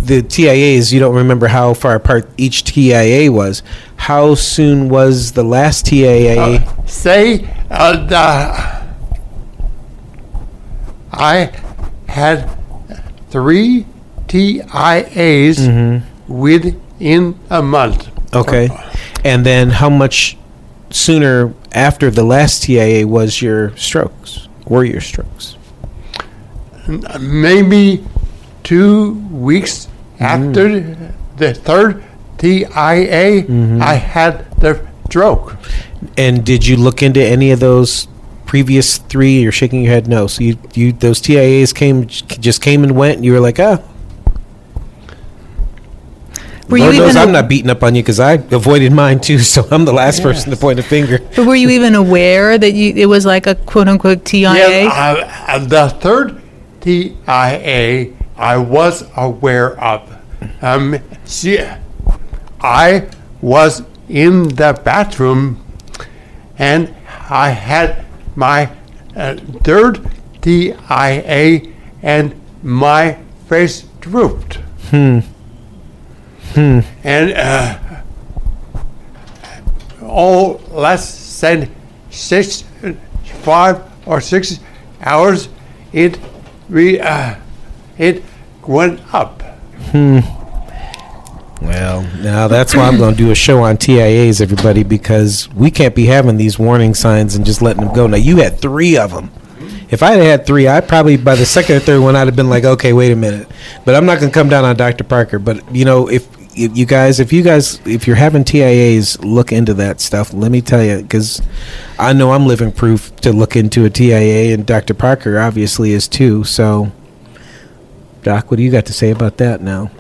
Speaker 1: the TIAs, you don't remember how far apart each TIA was. How soon was the last TIA?
Speaker 4: Say uh, the I had three TIAs
Speaker 1: Mm-hmm.
Speaker 4: within a month.
Speaker 1: okay, and then how much sooner after the last TIA was your strokes? Were your strokes?
Speaker 4: maybe two weeks after the third TIA, I had the stroke.
Speaker 1: And did you look into any of those previous three? You're shaking your head no. So you, you those TIAs came just came and went. And you were like, ah.
Speaker 5: Were you
Speaker 1: knows
Speaker 5: even
Speaker 1: I'm
Speaker 5: a-
Speaker 1: not beating up on you because I avoided mine too. So I'm the last person to point a finger.
Speaker 5: But were you even aware that you it was like a quote unquote TIA?
Speaker 4: Yeah, uh, uh, the third TIA I was aware of. Um, see, I was in the bathroom and I had my uh, third TIA and my face drooped.
Speaker 1: Hmm. Hmm.
Speaker 4: And uh, all less than six, five or six hours, it re, uh, it went up.
Speaker 1: Hmm. Well, now that's why I'm going to do a show on TIAs, everybody, because we can't be having these warning signs and just letting them go. Now you had three of them. If I had had three, I probably by the second or third one I'd have been like, okay, wait a minute. But I'm not going to come down on Dr. Parker. But you know, if, if you guys, if you guys, if you're having TIAs, look into that stuff. Let me tell you, because I know I'm living proof to look into a TIA, and Dr. Parker obviously is too. So, Doc, what do you got to say about that now?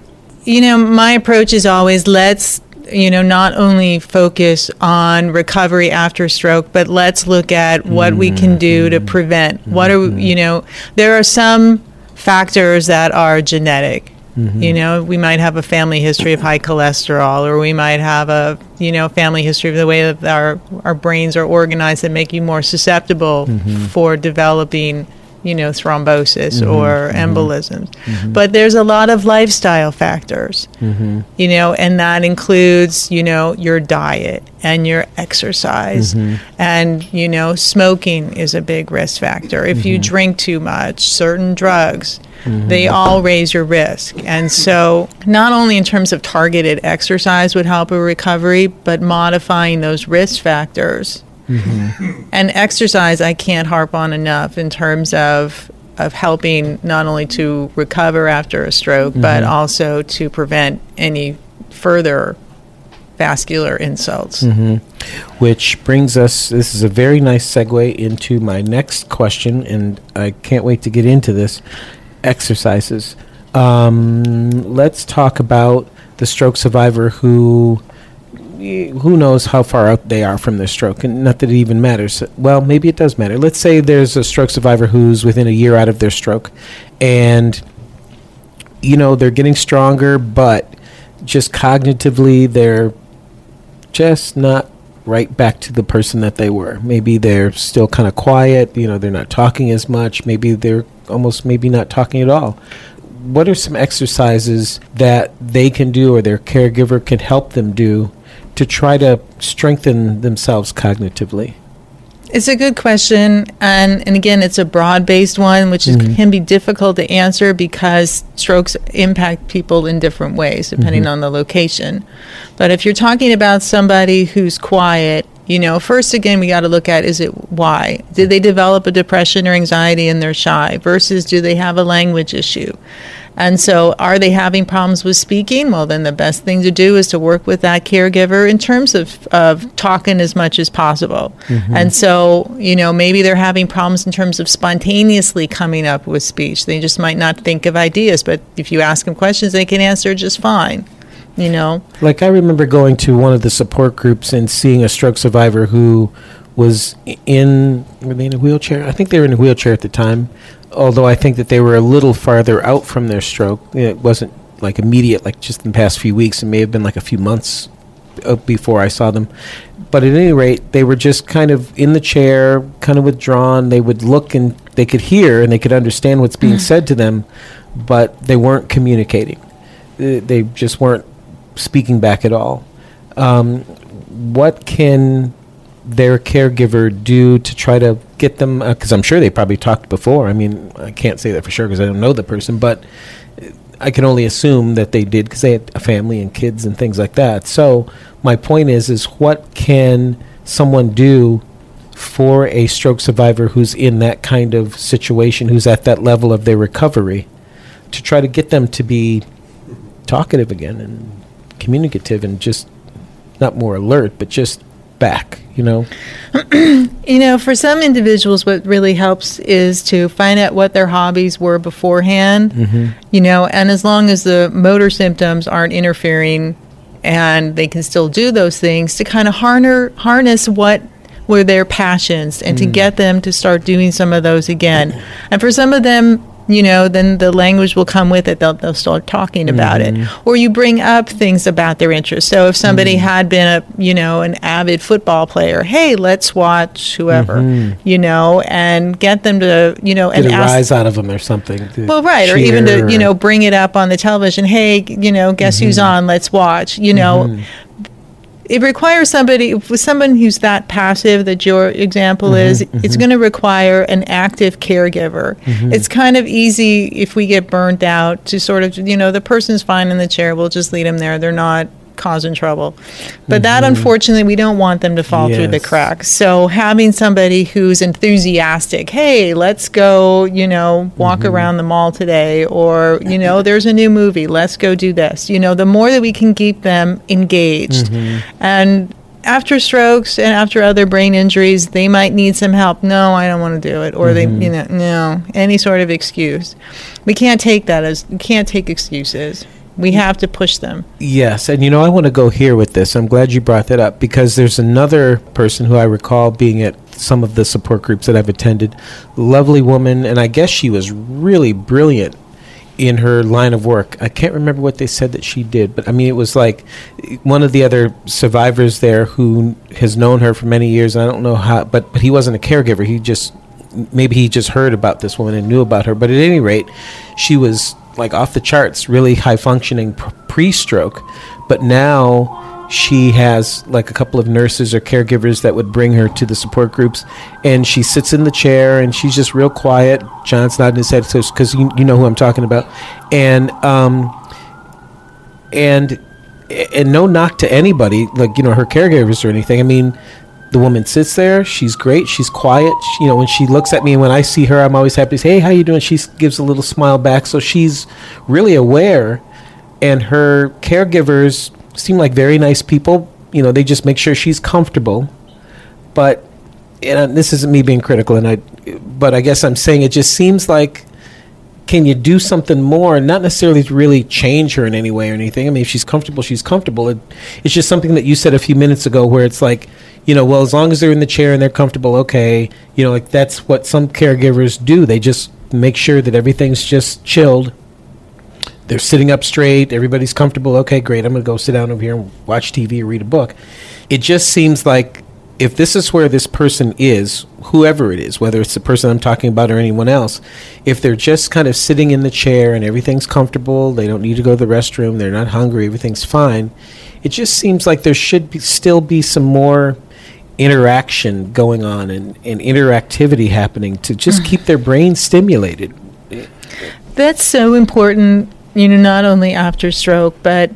Speaker 5: You know, my approach is always let's, you know, not only focus on recovery after stroke, but let's look at what we can do to mm-hmm. prevent. What are, mm-hmm. you know, there are some factors that are genetic. Mm-hmm. You know, we might have a family history of high cholesterol, or we might have a you know family history of the way that our our brains are organized that make you more susceptible mm-hmm. for developing you know thrombosis mm-hmm. or embolisms. But there's a lot of lifestyle factors, you know, and that includes you know your diet and your exercise, and you know smoking is a big risk factor. If you drink too much, certain drugs Mm-hmm. they all raise your risk. And so, not only in terms of targeted exercise would help a recovery, but modifying those risk factors. Mm-hmm. And exercise, I can't harp on enough in terms of of helping not only to recover after a stroke, but mm-hmm. also to prevent any further vascular insults.
Speaker 1: Which brings us, this is a very nice segue into my next question, and I can't wait to get into this exercises. Um, let's talk about the stroke survivor who. Who knows how far out they are from their stroke? And not that it even matters. Well, maybe it does matter. Let's say there's a stroke survivor who's within a year out of their stroke, and you know they're getting stronger, but just cognitively they're just not right back to the person that they were. Maybe they're still kind of quiet, you know, they're not talking as much, maybe they're almost maybe not talking at all. What are some exercises that they can do or their caregiver can help them do to try to strengthen themselves cognitively?
Speaker 5: It's a good question, and and again, it's a broad-based one, which is, mm-hmm. can be difficult to answer because strokes impact people in different ways depending mm-hmm. on the location. But if you're talking about somebody who's quiet, you know, first again, we got to look at is it why? Did they develop a depression or anxiety and they're shy versus do they have a language issue? And so, are they having problems with speaking? Well, then the best thing to do is to work with that caregiver in terms of, of talking as much as possible. Mm-hmm. And so, you know, maybe they're having problems in terms of spontaneously coming up with speech. They just might not think of ideas, but if you ask them questions, they can answer just fine. You know,
Speaker 1: Like I remember going to one of the support groups and seeing a stroke survivor who was in were they in a wheelchair? I think they were in a wheelchair at the time. Although I think that they were a little farther out from their stroke. It wasn't like immediate, like just in the past few weeks. It may have been like a few months uh, before I saw them. But at any rate, they were just kind of in the chair, kind of withdrawn. They would look and they could hear and they could understand what's being said to them, but they weren't communicating. Uh, They just weren't speaking back at all. Um, what can their caregiver do to try to get them? Because I'm sure they probably talked before. I mean, I can't say that for sure because I don't know the person, but I can only assume that they did because they had a family and kids and things like that. So my point is, is what can someone do for a stroke survivor who's in that kind of situation, who's at that level of their recovery, to try to get them to be talkative again and communicative and just not more alert, but just back, you know? [CLEARS THROAT]
Speaker 5: You know, for some individuals, what really helps is to find out what their hobbies were beforehand, mm-hmm. you know, and as long as the motor symptoms aren't interfering and they can still do those things, to kind of harness what were their passions and to mm. get them to start doing some of those again. And for some of them, you know, then the language will come with it. They'll, they'll start talking about it. Mm-hmm. Or you bring up things about their interests. So if somebody mm-hmm. had been a, you know, an avid football player, hey, let's watch whoever, mm-hmm. you know, and get them to, you know, and
Speaker 1: Get a
Speaker 5: ask.
Speaker 1: rise out of them or something.
Speaker 5: Well, right, or even to you know bring it up on the television. Hey, you know, guess who's
Speaker 1: Mm-hmm.
Speaker 5: on? Let's watch. You know, it requires somebody with someone who's that passive that your example
Speaker 1: Mm-hmm,
Speaker 5: is. It's going to require an active caregiver.
Speaker 1: Mm-hmm.
Speaker 5: It's kind of easy if we get burnt out to sort of you know the person's fine in the chair. We'll just leave them there. They're not causing trouble. But that unfortunately we don't want them to fall through the
Speaker 1: Mm-hmm.
Speaker 5: Cracks. So having somebody who's enthusiastic, hey, let's go, you know, walk
Speaker 1: Mm-hmm.
Speaker 5: around the mall today or, you know, [LAUGHS] there's a new movie, let's go do this. You know, the more that we can keep them engaged.
Speaker 1: Mm-hmm.
Speaker 5: And after strokes and after other brain injuries, they might need some help. No, I don't want to do it. Or
Speaker 1: Mm-hmm.
Speaker 5: they, you know, no, any sort of excuse. We can't take that as, we can't take excuses. We have to push them.
Speaker 1: Yes, and you know, I want to go here with this. I'm glad you brought that up because there's another person who I recall being at some of the support groups that I've attended. Lovely woman, and I guess she was really brilliant in her line of work. I can't remember what they said that she did, but I mean, it was like one of the other survivors there who has known her for many years. I don't know how, but, but he wasn't a caregiver. He just, maybe he just heard about this woman and knew about her. But at any rate, she was like off the charts, really high functioning pre stroke. But now she has like a couple of nurses or caregivers that would bring her to the support groups. And she sits in the chair and she's just real quiet. John's nodding his head because you, you know who i'm talking about. And um and and no knock to anybody like you know her caregivers or anything. I mean the woman sits there she's great she's quiet she, you know when she looks at me and when i see her i'm always happy to say hey how you doing she gives a little smile back so she's really aware and her caregivers seem like very nice people. You know, they just make sure she's comfortable. But and uh, this isn't me being critical, and I, but I guess I'm saying it just seems like, can you do something more? Not necessarily to really change her in any way or anything. I mean, if she's comfortable, she's comfortable. It, it's just something that you said a few minutes ago, where it's like, you know, well, as long as they're in the chair and they're comfortable, okay. You know, like that's what some caregivers do. They just make sure that everything's just chilled they're sitting up straight, everybody's comfortable. Okay, great. I'm going to go sit down over here and watch TV or read a book. It just seems like if this is where this person is, whoever it is, whether it's the person I'm talking about or anyone else, if they're just kind of sitting in the chair and everything's comfortable, they don't need to go to the restroom, they're not hungry, everything's fine, it just seems like there should be, still be some more interaction going on and, and interactivity happening to just mm. keep their brain stimulated.
Speaker 5: That's so important you know, not only after stroke, but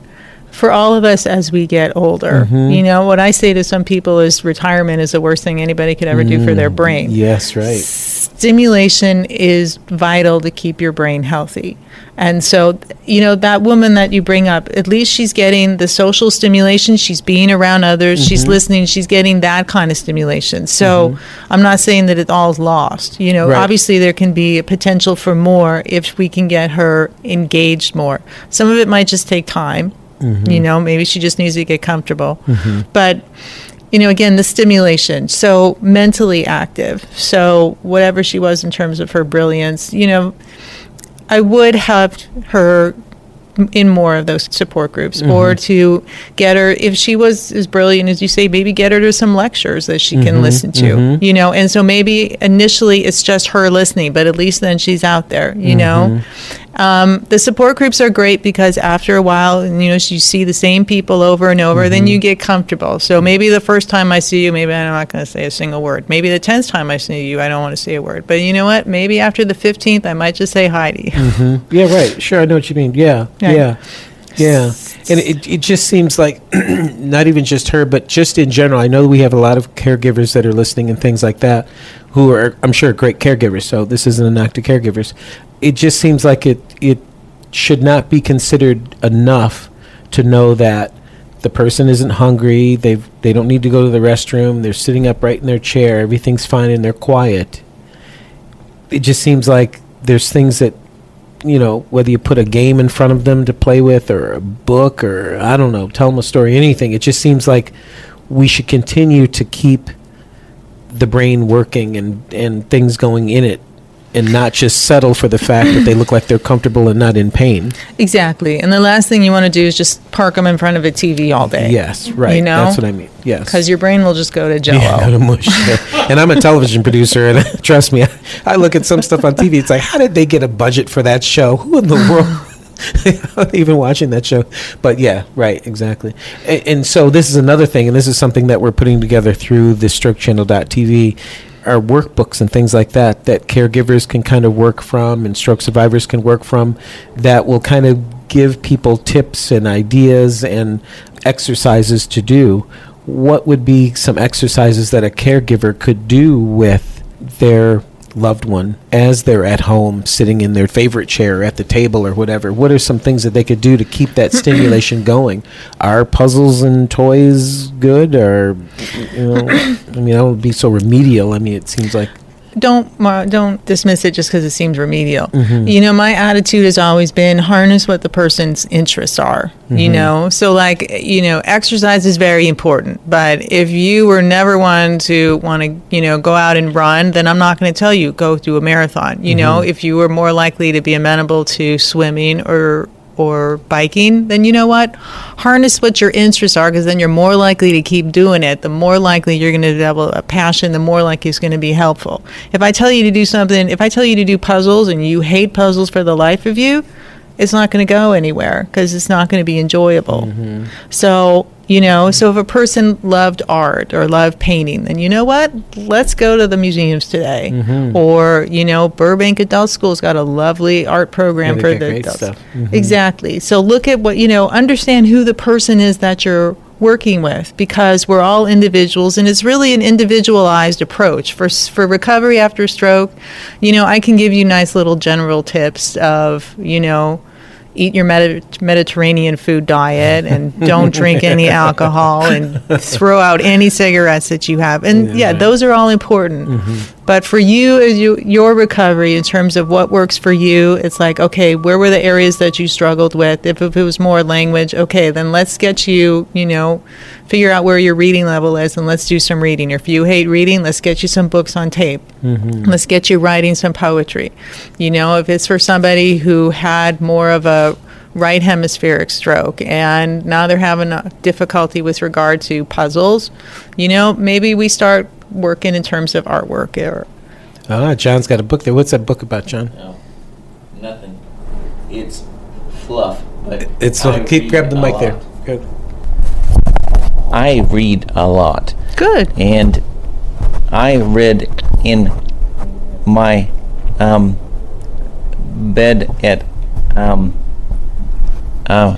Speaker 5: for all of us as we get older. Mm-hmm. You know, what I say to some people is retirement is the worst thing anybody could ever mm, do for their mm, brain.
Speaker 1: Yes, right.
Speaker 5: Stimulation is vital to keep your brain healthy. And so, you know, that woman that you bring up, at least she's getting the social stimulation. She's being around others. Mm-hmm. She's listening. She's getting that kind of stimulation. So mm-hmm. I'm not saying that it all's lost. You know, right. obviously there can be a potential for more if we can get her engaged more. Some of it might just take time. Mm-hmm. You know, maybe she just needs to get comfortable. Mm-hmm. But, you know, again, the stimulation. So mentally active. So whatever she was in terms of her brilliance, you know, I would have her in more of those support groups mm-hmm. or to get her if she was as brilliant as you say maybe get her to some lectures that she mm-hmm. can listen to mm-hmm. you know and so maybe initially it's just her listening but at least then she's out there you know mm-hmm. Um, the support groups are great because after a while, you know, you see the same people over and over, mm-hmm. then you get comfortable. So maybe the first time I see you, maybe I'm not going to say a single word. Maybe the tenth time I see you, I don't want to say a word. But you know what? Maybe after the fifteenth, I might just say hi to you.
Speaker 1: Mm-hmm. Yeah, right. Sure, I know what you mean. Yeah, yeah. yeah. Yeah, and it, it just seems like [CLEARS THROAT] not even just her, but just in general. I know we have a lot of caregivers that are listening and things like that, who are I'm sure great caregivers. So this isn't a knock to caregivers, it just seems like it it should not be considered enough to know that the person isn't hungry. They they don't need to go to the restroom. They're sitting up right in their chair. Everything's fine and they're quiet. It just seems like there's things that you know whether you put a game in front of them to play with or a book or I don't know, tell them a story, anything. It just seems like we should continue to keep the brain working and and things going in it and not just settle for the fact that they look like they're comfortable and not in pain.
Speaker 5: Exactly. And the last thing you want to do is just park them in front of a TV all day.
Speaker 1: Yes, right. You know? That's what I mean. Yes.
Speaker 5: Because your brain will just go to jello.
Speaker 1: Yeah,
Speaker 5: go to
Speaker 1: mush. [LAUGHS] and I'm a television producer, and [LAUGHS] trust me, I look at some stuff on TV. It's like, how did they get a budget for that show? Who in the [LAUGHS] world? even watching that show. But yeah, right, exactly. And, and, so this is another thing, and this is something that we're putting together through the stroke strokechannel.tv are workbooks and things like that that caregivers can kind of work from and stroke survivors can work from that will kind of give people tips and ideas and exercises to do. What would be some exercises that a caregiver could do with their loved one as they're at home sitting in their favorite chair at the table or whatever what are some things that they could do to keep that [LAUGHS] stimulation going? Are puzzles and toys good or you know i mean that would be so remedial. I mean it seems like
Speaker 5: don't don't dismiss it just because it seems remedial.
Speaker 1: Mhm.
Speaker 5: You know, my attitude has always been harness what the person's interests are. You
Speaker 1: Mhm.
Speaker 5: know, so like you know, exercise is very important. But if you were never one to want to you know go out and run, then I'm not going to tell you go do a marathon. You know,
Speaker 1: Mhm.
Speaker 5: if you were more likely to be amenable to swimming or or biking, then you know what? Harness what your interests are because then you're more likely to keep doing it. The more likely you're going to develop a passion, the more likely it's going to be helpful. If I tell you to do something, if I tell you to do puzzles and you hate puzzles for the life of you, it's not going to go anywhere because it's not going to be enjoyable. Mm-hmm. So, you know, so if a person loved art or loved painting, then you know what? Let's go to the museums today.
Speaker 1: Mhm.
Speaker 5: Or, you know, Burbank Adult School's got a lovely art program
Speaker 1: Yeah,
Speaker 5: for the adults.
Speaker 1: Mhm.
Speaker 5: Exactly. So look at what, you know, understand who the person is that you're working with because we're all individuals and it's really an individualized approach for for recovery after stroke you know i can give you nice little general tips of you know eat your Medi- mediterranean food diet and [LAUGHS] don't drink any alcohol and [LAUGHS] throw out any cigarettes that you have. And yeah, those are all important mm-hmm. But for you as you your recovery in terms of what works for you it's like okay where were the areas that you struggled with? If, if it was more language okay then let's get you you know figure out where your reading level is and let's do some reading. If you hate reading let's get you some books on tape.
Speaker 1: Mhm.
Speaker 5: let's get you writing some poetry. You know if it's for somebody who had more of a right hemispheric stroke and now they're having a difficulty with regard to puzzles you know maybe we start working in terms of artwork or
Speaker 1: Ah, John's got a book there. What's that book about, John?
Speaker 12: No, Nothing. It's fluff. But
Speaker 1: It's
Speaker 12: I
Speaker 1: keep
Speaker 12: read
Speaker 1: grab the
Speaker 12: a
Speaker 1: mic
Speaker 12: lot.
Speaker 1: there. Good.
Speaker 12: I read a lot.
Speaker 5: Good.
Speaker 12: And I read in my um, bed at um, uh,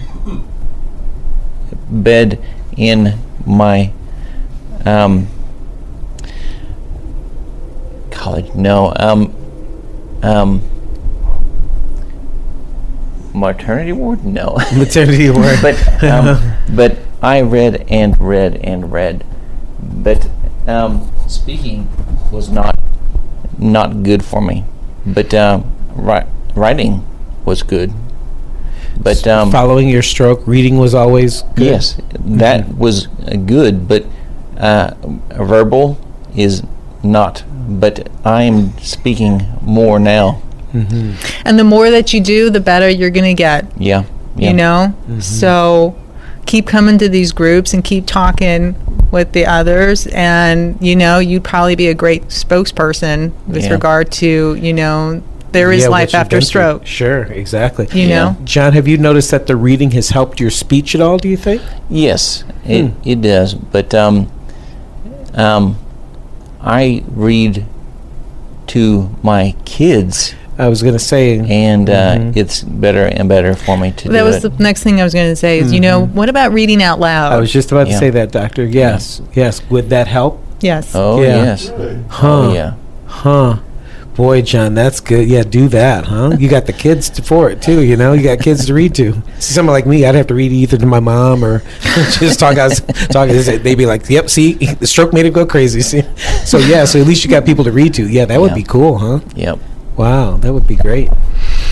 Speaker 12: bed in my um, college. No, um, um, maternity ward. No, [LAUGHS]
Speaker 1: Maternity ward.
Speaker 12: but um, [LAUGHS] but I read and read and read. But um, speaking was not not good for me. But um, ri- writing was good. But um,
Speaker 1: Following your stroke, reading was always good.
Speaker 12: Yes, that was uh, good, but uh, verbal is not. But I'm speaking more now.
Speaker 1: Mm-hmm.
Speaker 5: and the more that you do the better you're going to get
Speaker 12: Yeah, yeah.
Speaker 5: you know so keep coming to these groups and keep talking with the others and you know you'd probably be a great spokesperson with
Speaker 1: Yeah.
Speaker 5: regard to you know there is
Speaker 1: Yeah,
Speaker 5: life after
Speaker 1: been through.
Speaker 5: stroke
Speaker 1: Sure, exactly.
Speaker 5: You know?
Speaker 1: John, have you noticed that the reading has helped your speech at all? Do you think?
Speaker 12: Yes, it,
Speaker 1: Hmm.
Speaker 12: it does. But um, um, I read to my kids.
Speaker 1: I was going to say,
Speaker 12: and uh,
Speaker 1: Mhm.
Speaker 12: it's better and better for me to
Speaker 5: that
Speaker 12: do
Speaker 5: was
Speaker 12: it.
Speaker 5: the next thing i was going to say is you know what about reading out loud
Speaker 1: I was just about to say that, Doctor. Yes, yes. Would that help?
Speaker 5: yes
Speaker 12: oh
Speaker 1: Yeah.
Speaker 12: yes,
Speaker 1: Huh.
Speaker 12: oh yeah.
Speaker 1: Huh. Boy, John, that's good. Yeah, do that, huh? You got the kids to, for it too. You know, you got kids to read to. See, someone like me, I'd have to read either to my mom or [LAUGHS] just talk. I was talking. They'd be like, "Yep, see, the stroke made him go crazy." See, so yeah, so at least you got people to read to. Yeah, that would be cool, huh?
Speaker 12: Yep.
Speaker 1: Wow, that would be great.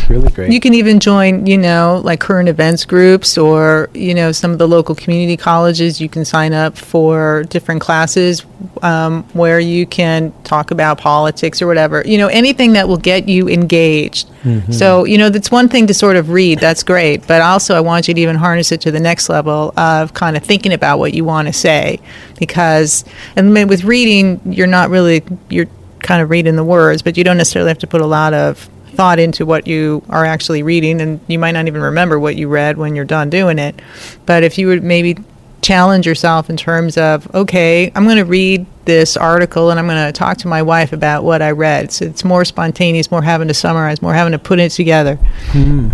Speaker 1: Really great.
Speaker 5: You can even join, you know, like current events groups or, you know, some of the local community colleges. You can sign up for different classes um, where you can talk about politics or whatever. You know, anything that will get you engaged.
Speaker 1: Mm-hmm.
Speaker 5: So, you know, that's one thing to sort of read. That's great. But also, I want you to even harness it to the next level of kind of thinking about what you want to say. Because, and with reading, you're not really, you're kind of reading the words, but you don't necessarily have to put a lot of thought into what you are actually reading, and you might not even remember what you read when you're done doing it. But if you would maybe challenge yourself in terms of, okay, I'm going to read this article and I'm going to talk to my wife about what I read. So it's more spontaneous, more having to summarize, more having to put it together.
Speaker 1: Hmm.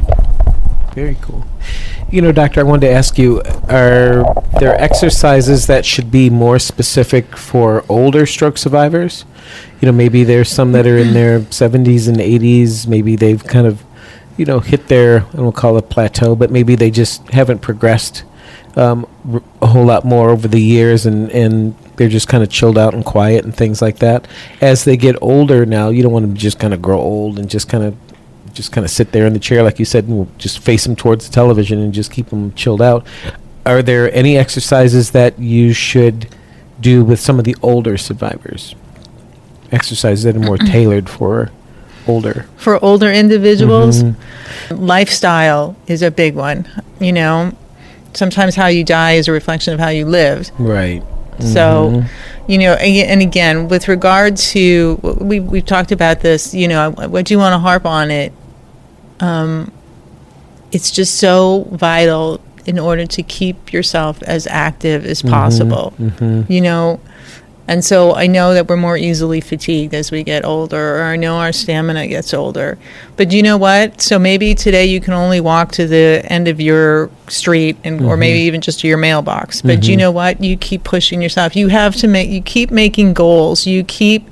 Speaker 1: Very cool. You know, doctor, I wanted to ask you: Are there exercises that should be more specific for older stroke survivors? You know, maybe there's some that are in [CLEARS THROAT] their 70s and 80s. Maybe they've kind of, you know, hit their I don't call it plateau, but maybe they just haven't progressed um, r- a whole lot more over the years, and and they're just kind of chilled out and quiet and things like that. As they get older now, you don't want them to just kind of grow old and just kind of just kind of sit there in the chair, like you said, and we'll just face them towards the television and just keep them chilled out. Are there any exercises that you should do with some of the older survivors? Exercises that are more [CLEARS THROAT] tailored for older.
Speaker 5: For older individuals,
Speaker 1: Mhm.
Speaker 5: lifestyle is a big one. You know, sometimes how you die is a reflection of how you lived.
Speaker 1: Right.
Speaker 5: So,
Speaker 1: Mhm.
Speaker 5: you know, and again, with regard to we we've talked about this. You know, I, I do you want to harp on it. Um, it's just so vital in order to keep yourself as active as
Speaker 1: Mhm,
Speaker 5: possible.
Speaker 1: mhm.
Speaker 5: You know, and so I know that we're more easily fatigued as we get older, or I know our stamina gets older. But you know what? So maybe today you can only walk to the end of your street, and or
Speaker 1: Mhm.
Speaker 5: maybe even just to your mailbox. But you
Speaker 1: Mhm.
Speaker 5: know what? You keep pushing yourself. You have to make. You keep making goals. You keep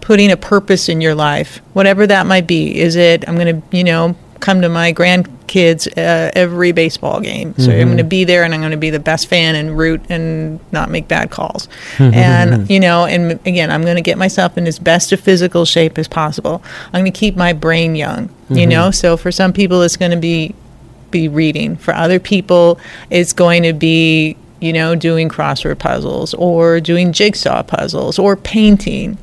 Speaker 5: putting a purpose in your life, whatever that might be. Is it I'm going to, you know, come to my grandkids uh, every baseball game. So I'm
Speaker 1: Mhm.
Speaker 5: going to be there and I'm going to be the best fan and root and not make bad calls.
Speaker 1: Mhm.
Speaker 5: and you know, and again, I'm going to get myself in as best a physical shape as possible. I'm going to keep my brain young. You
Speaker 1: Mhm.
Speaker 5: know, so for some people it's going to be be reading. For other people, it's going to be, you know, doing crossword puzzles or doing jigsaw puzzles or painting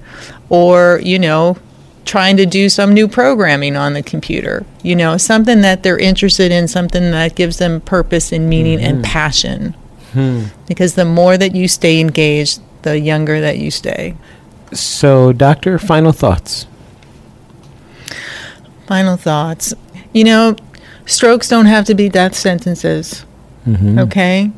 Speaker 5: or, you know, trying to do some new programming on the computer. You know, something that they're interested in, something that gives them purpose and meaning and
Speaker 1: Mhm.
Speaker 5: passion.
Speaker 1: Hmm.
Speaker 5: Because the more that you stay engaged, the younger that you stay.
Speaker 1: So, doctor, final thoughts.
Speaker 5: Final thoughts. You know, strokes don't have to be death sentences.
Speaker 1: Mhm.
Speaker 5: Okay?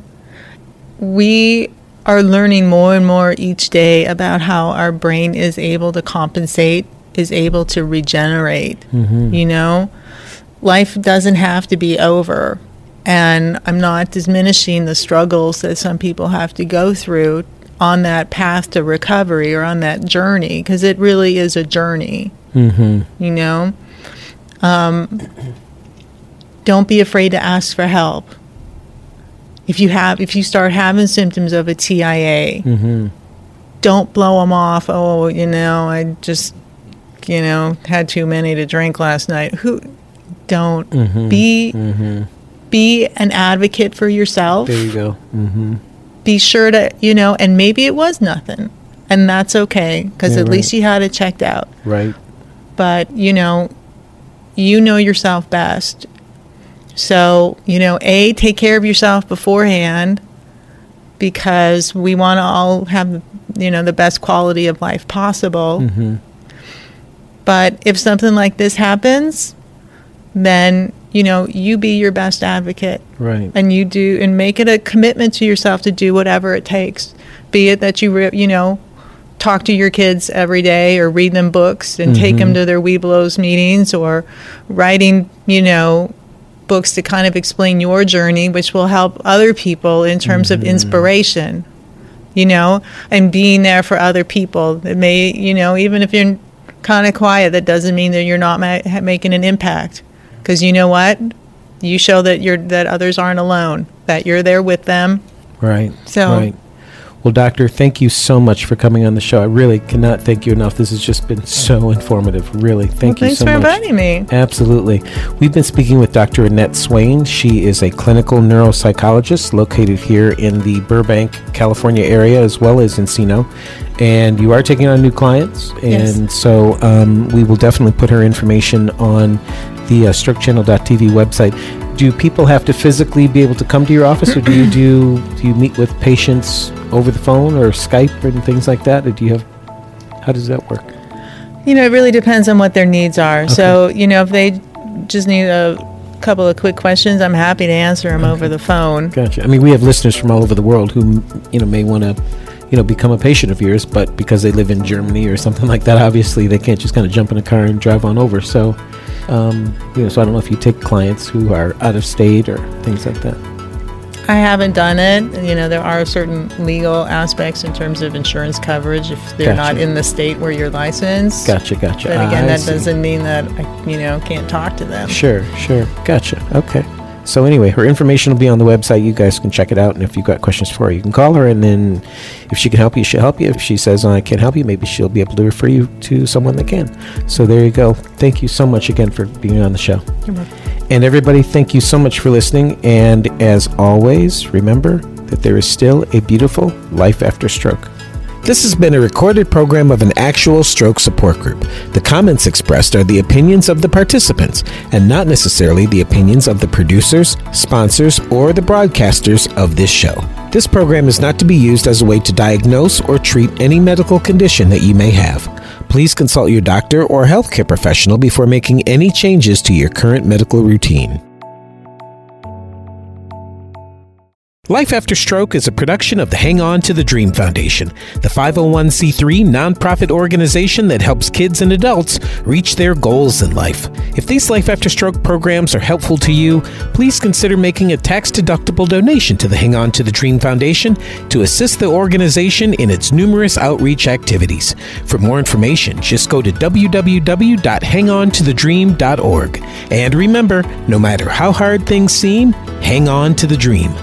Speaker 5: We are learning more and more each day about how our brain is able to compensate, is able to regenerate.
Speaker 1: Mhm.
Speaker 5: You know, life doesn't have to be over. And I'm not diminishing the struggles that some people have to go through on that path to recovery or on that journey, because it really is a journey
Speaker 1: Mm-hmm.
Speaker 5: you know um, don't be afraid to ask for help if you have if you start having symptoms of a tia
Speaker 1: Mm-hmm.
Speaker 5: don't blow them off oh you know i just you know had too many to drink last night who don't
Speaker 1: Mhm.
Speaker 5: be
Speaker 1: Mm-hmm.
Speaker 5: be an advocate for yourself
Speaker 1: There you go. Mm-hmm.
Speaker 5: be sure to you know and maybe it was nothing and that's okay because
Speaker 1: Yeah,
Speaker 5: at
Speaker 1: right.
Speaker 5: least you had it checked out
Speaker 1: Right.
Speaker 5: but you know you know yourself best so you know a take care of yourself beforehand because we want to all have you know the best quality of life possible
Speaker 1: Mm-hmm.
Speaker 5: But if something like this happens then you know you be your best advocate
Speaker 1: Right.
Speaker 5: and you do and make it a commitment to yourself to do whatever it takes be it that you re- you know talk to your kids every day or read them books and take them
Speaker 1: Mhm.
Speaker 5: to their Webelos meetings or writing you know books to kind of explain your journey which will help other people in terms of inspiration you know and being there for other people it may you know even if you're kind of quiet that doesn't mean that you're not ma- making an impact because you know what you show that you're that others aren't alone that you're there with them
Speaker 1: Right.
Speaker 5: So-
Speaker 1: Right. Well, doctor, thank you so much for coming on the show. I really cannot thank you enough. This has just been so informative. Really, thank
Speaker 5: well,
Speaker 1: you so much.
Speaker 5: thanks for inviting me
Speaker 1: Absolutely. We've been speaking with Dr. Annette Swain. She is a clinical neuropsychologist located here in the Burbank, California area, as well as Encino. And you are taking on new clients.
Speaker 5: Yes.
Speaker 1: And so um, we will definitely put her information on the uh, strokechannel.tv website. Do people have to physically be able to come to your office, or do you do do you meet with patients over the phone or Skype and things like that? Or do you have how does that work?
Speaker 5: you know it really depends on what their needs are so you know if they just need a couple of quick questions i'm happy to answer them over the phone
Speaker 1: Gotcha. I mean, we have listeners from all over the world who, you know, may want to, you know, become a patient of yours, but because they live in Germany or something [LAUGHS] like that, obviously they can't just kind of jump in a car and drive on over. So, um, you know, so I don't know if you take clients who are out of state or things like that.
Speaker 5: I haven't done it. You know, there are certain legal aspects in terms of insurance coverage if they're not in the state where you're licensed.
Speaker 1: Gotcha, gotcha.
Speaker 5: But again,
Speaker 1: I
Speaker 5: that
Speaker 1: see.
Speaker 5: doesn't mean that I, you know, can't talk to them.
Speaker 1: Sure, sure. Gotcha. Okay. So anyway, her information will be on the website. You guys can check it out, and if you've got questions for her, you can call her, and then if she can help you, she'll help you. If she says I can't help you, maybe she'll be able to refer you to someone that can. So there you go. Thank you so much again for being on the show. And everybody, thank you so much for listening. And as always, remember that there is still a beautiful life after stroke. This has been a recorded program of an actual stroke support group. The comments expressed are the opinions of the participants and not necessarily the opinions of the producers, sponsors, or the broadcasters of this show. This program is not to be used as a way to diagnose or treat any medical condition that you may have. Please consult your doctor or healthcare professional before making any changes to your current medical routine. Life After Stroke is a production of the Hang On to the Dream Foundation, the 501c3 nonprofit organization that helps kids and adults reach their goals in life. If these Life After Stroke programs are helpful to you, please consider making a tax deductible donation to the Hang On to the Dream Foundation to assist the organization in its numerous outreach activities. For more information, just go to www.hangontothedream.org. And remember, no matter how hard things seem, hang on to the dream.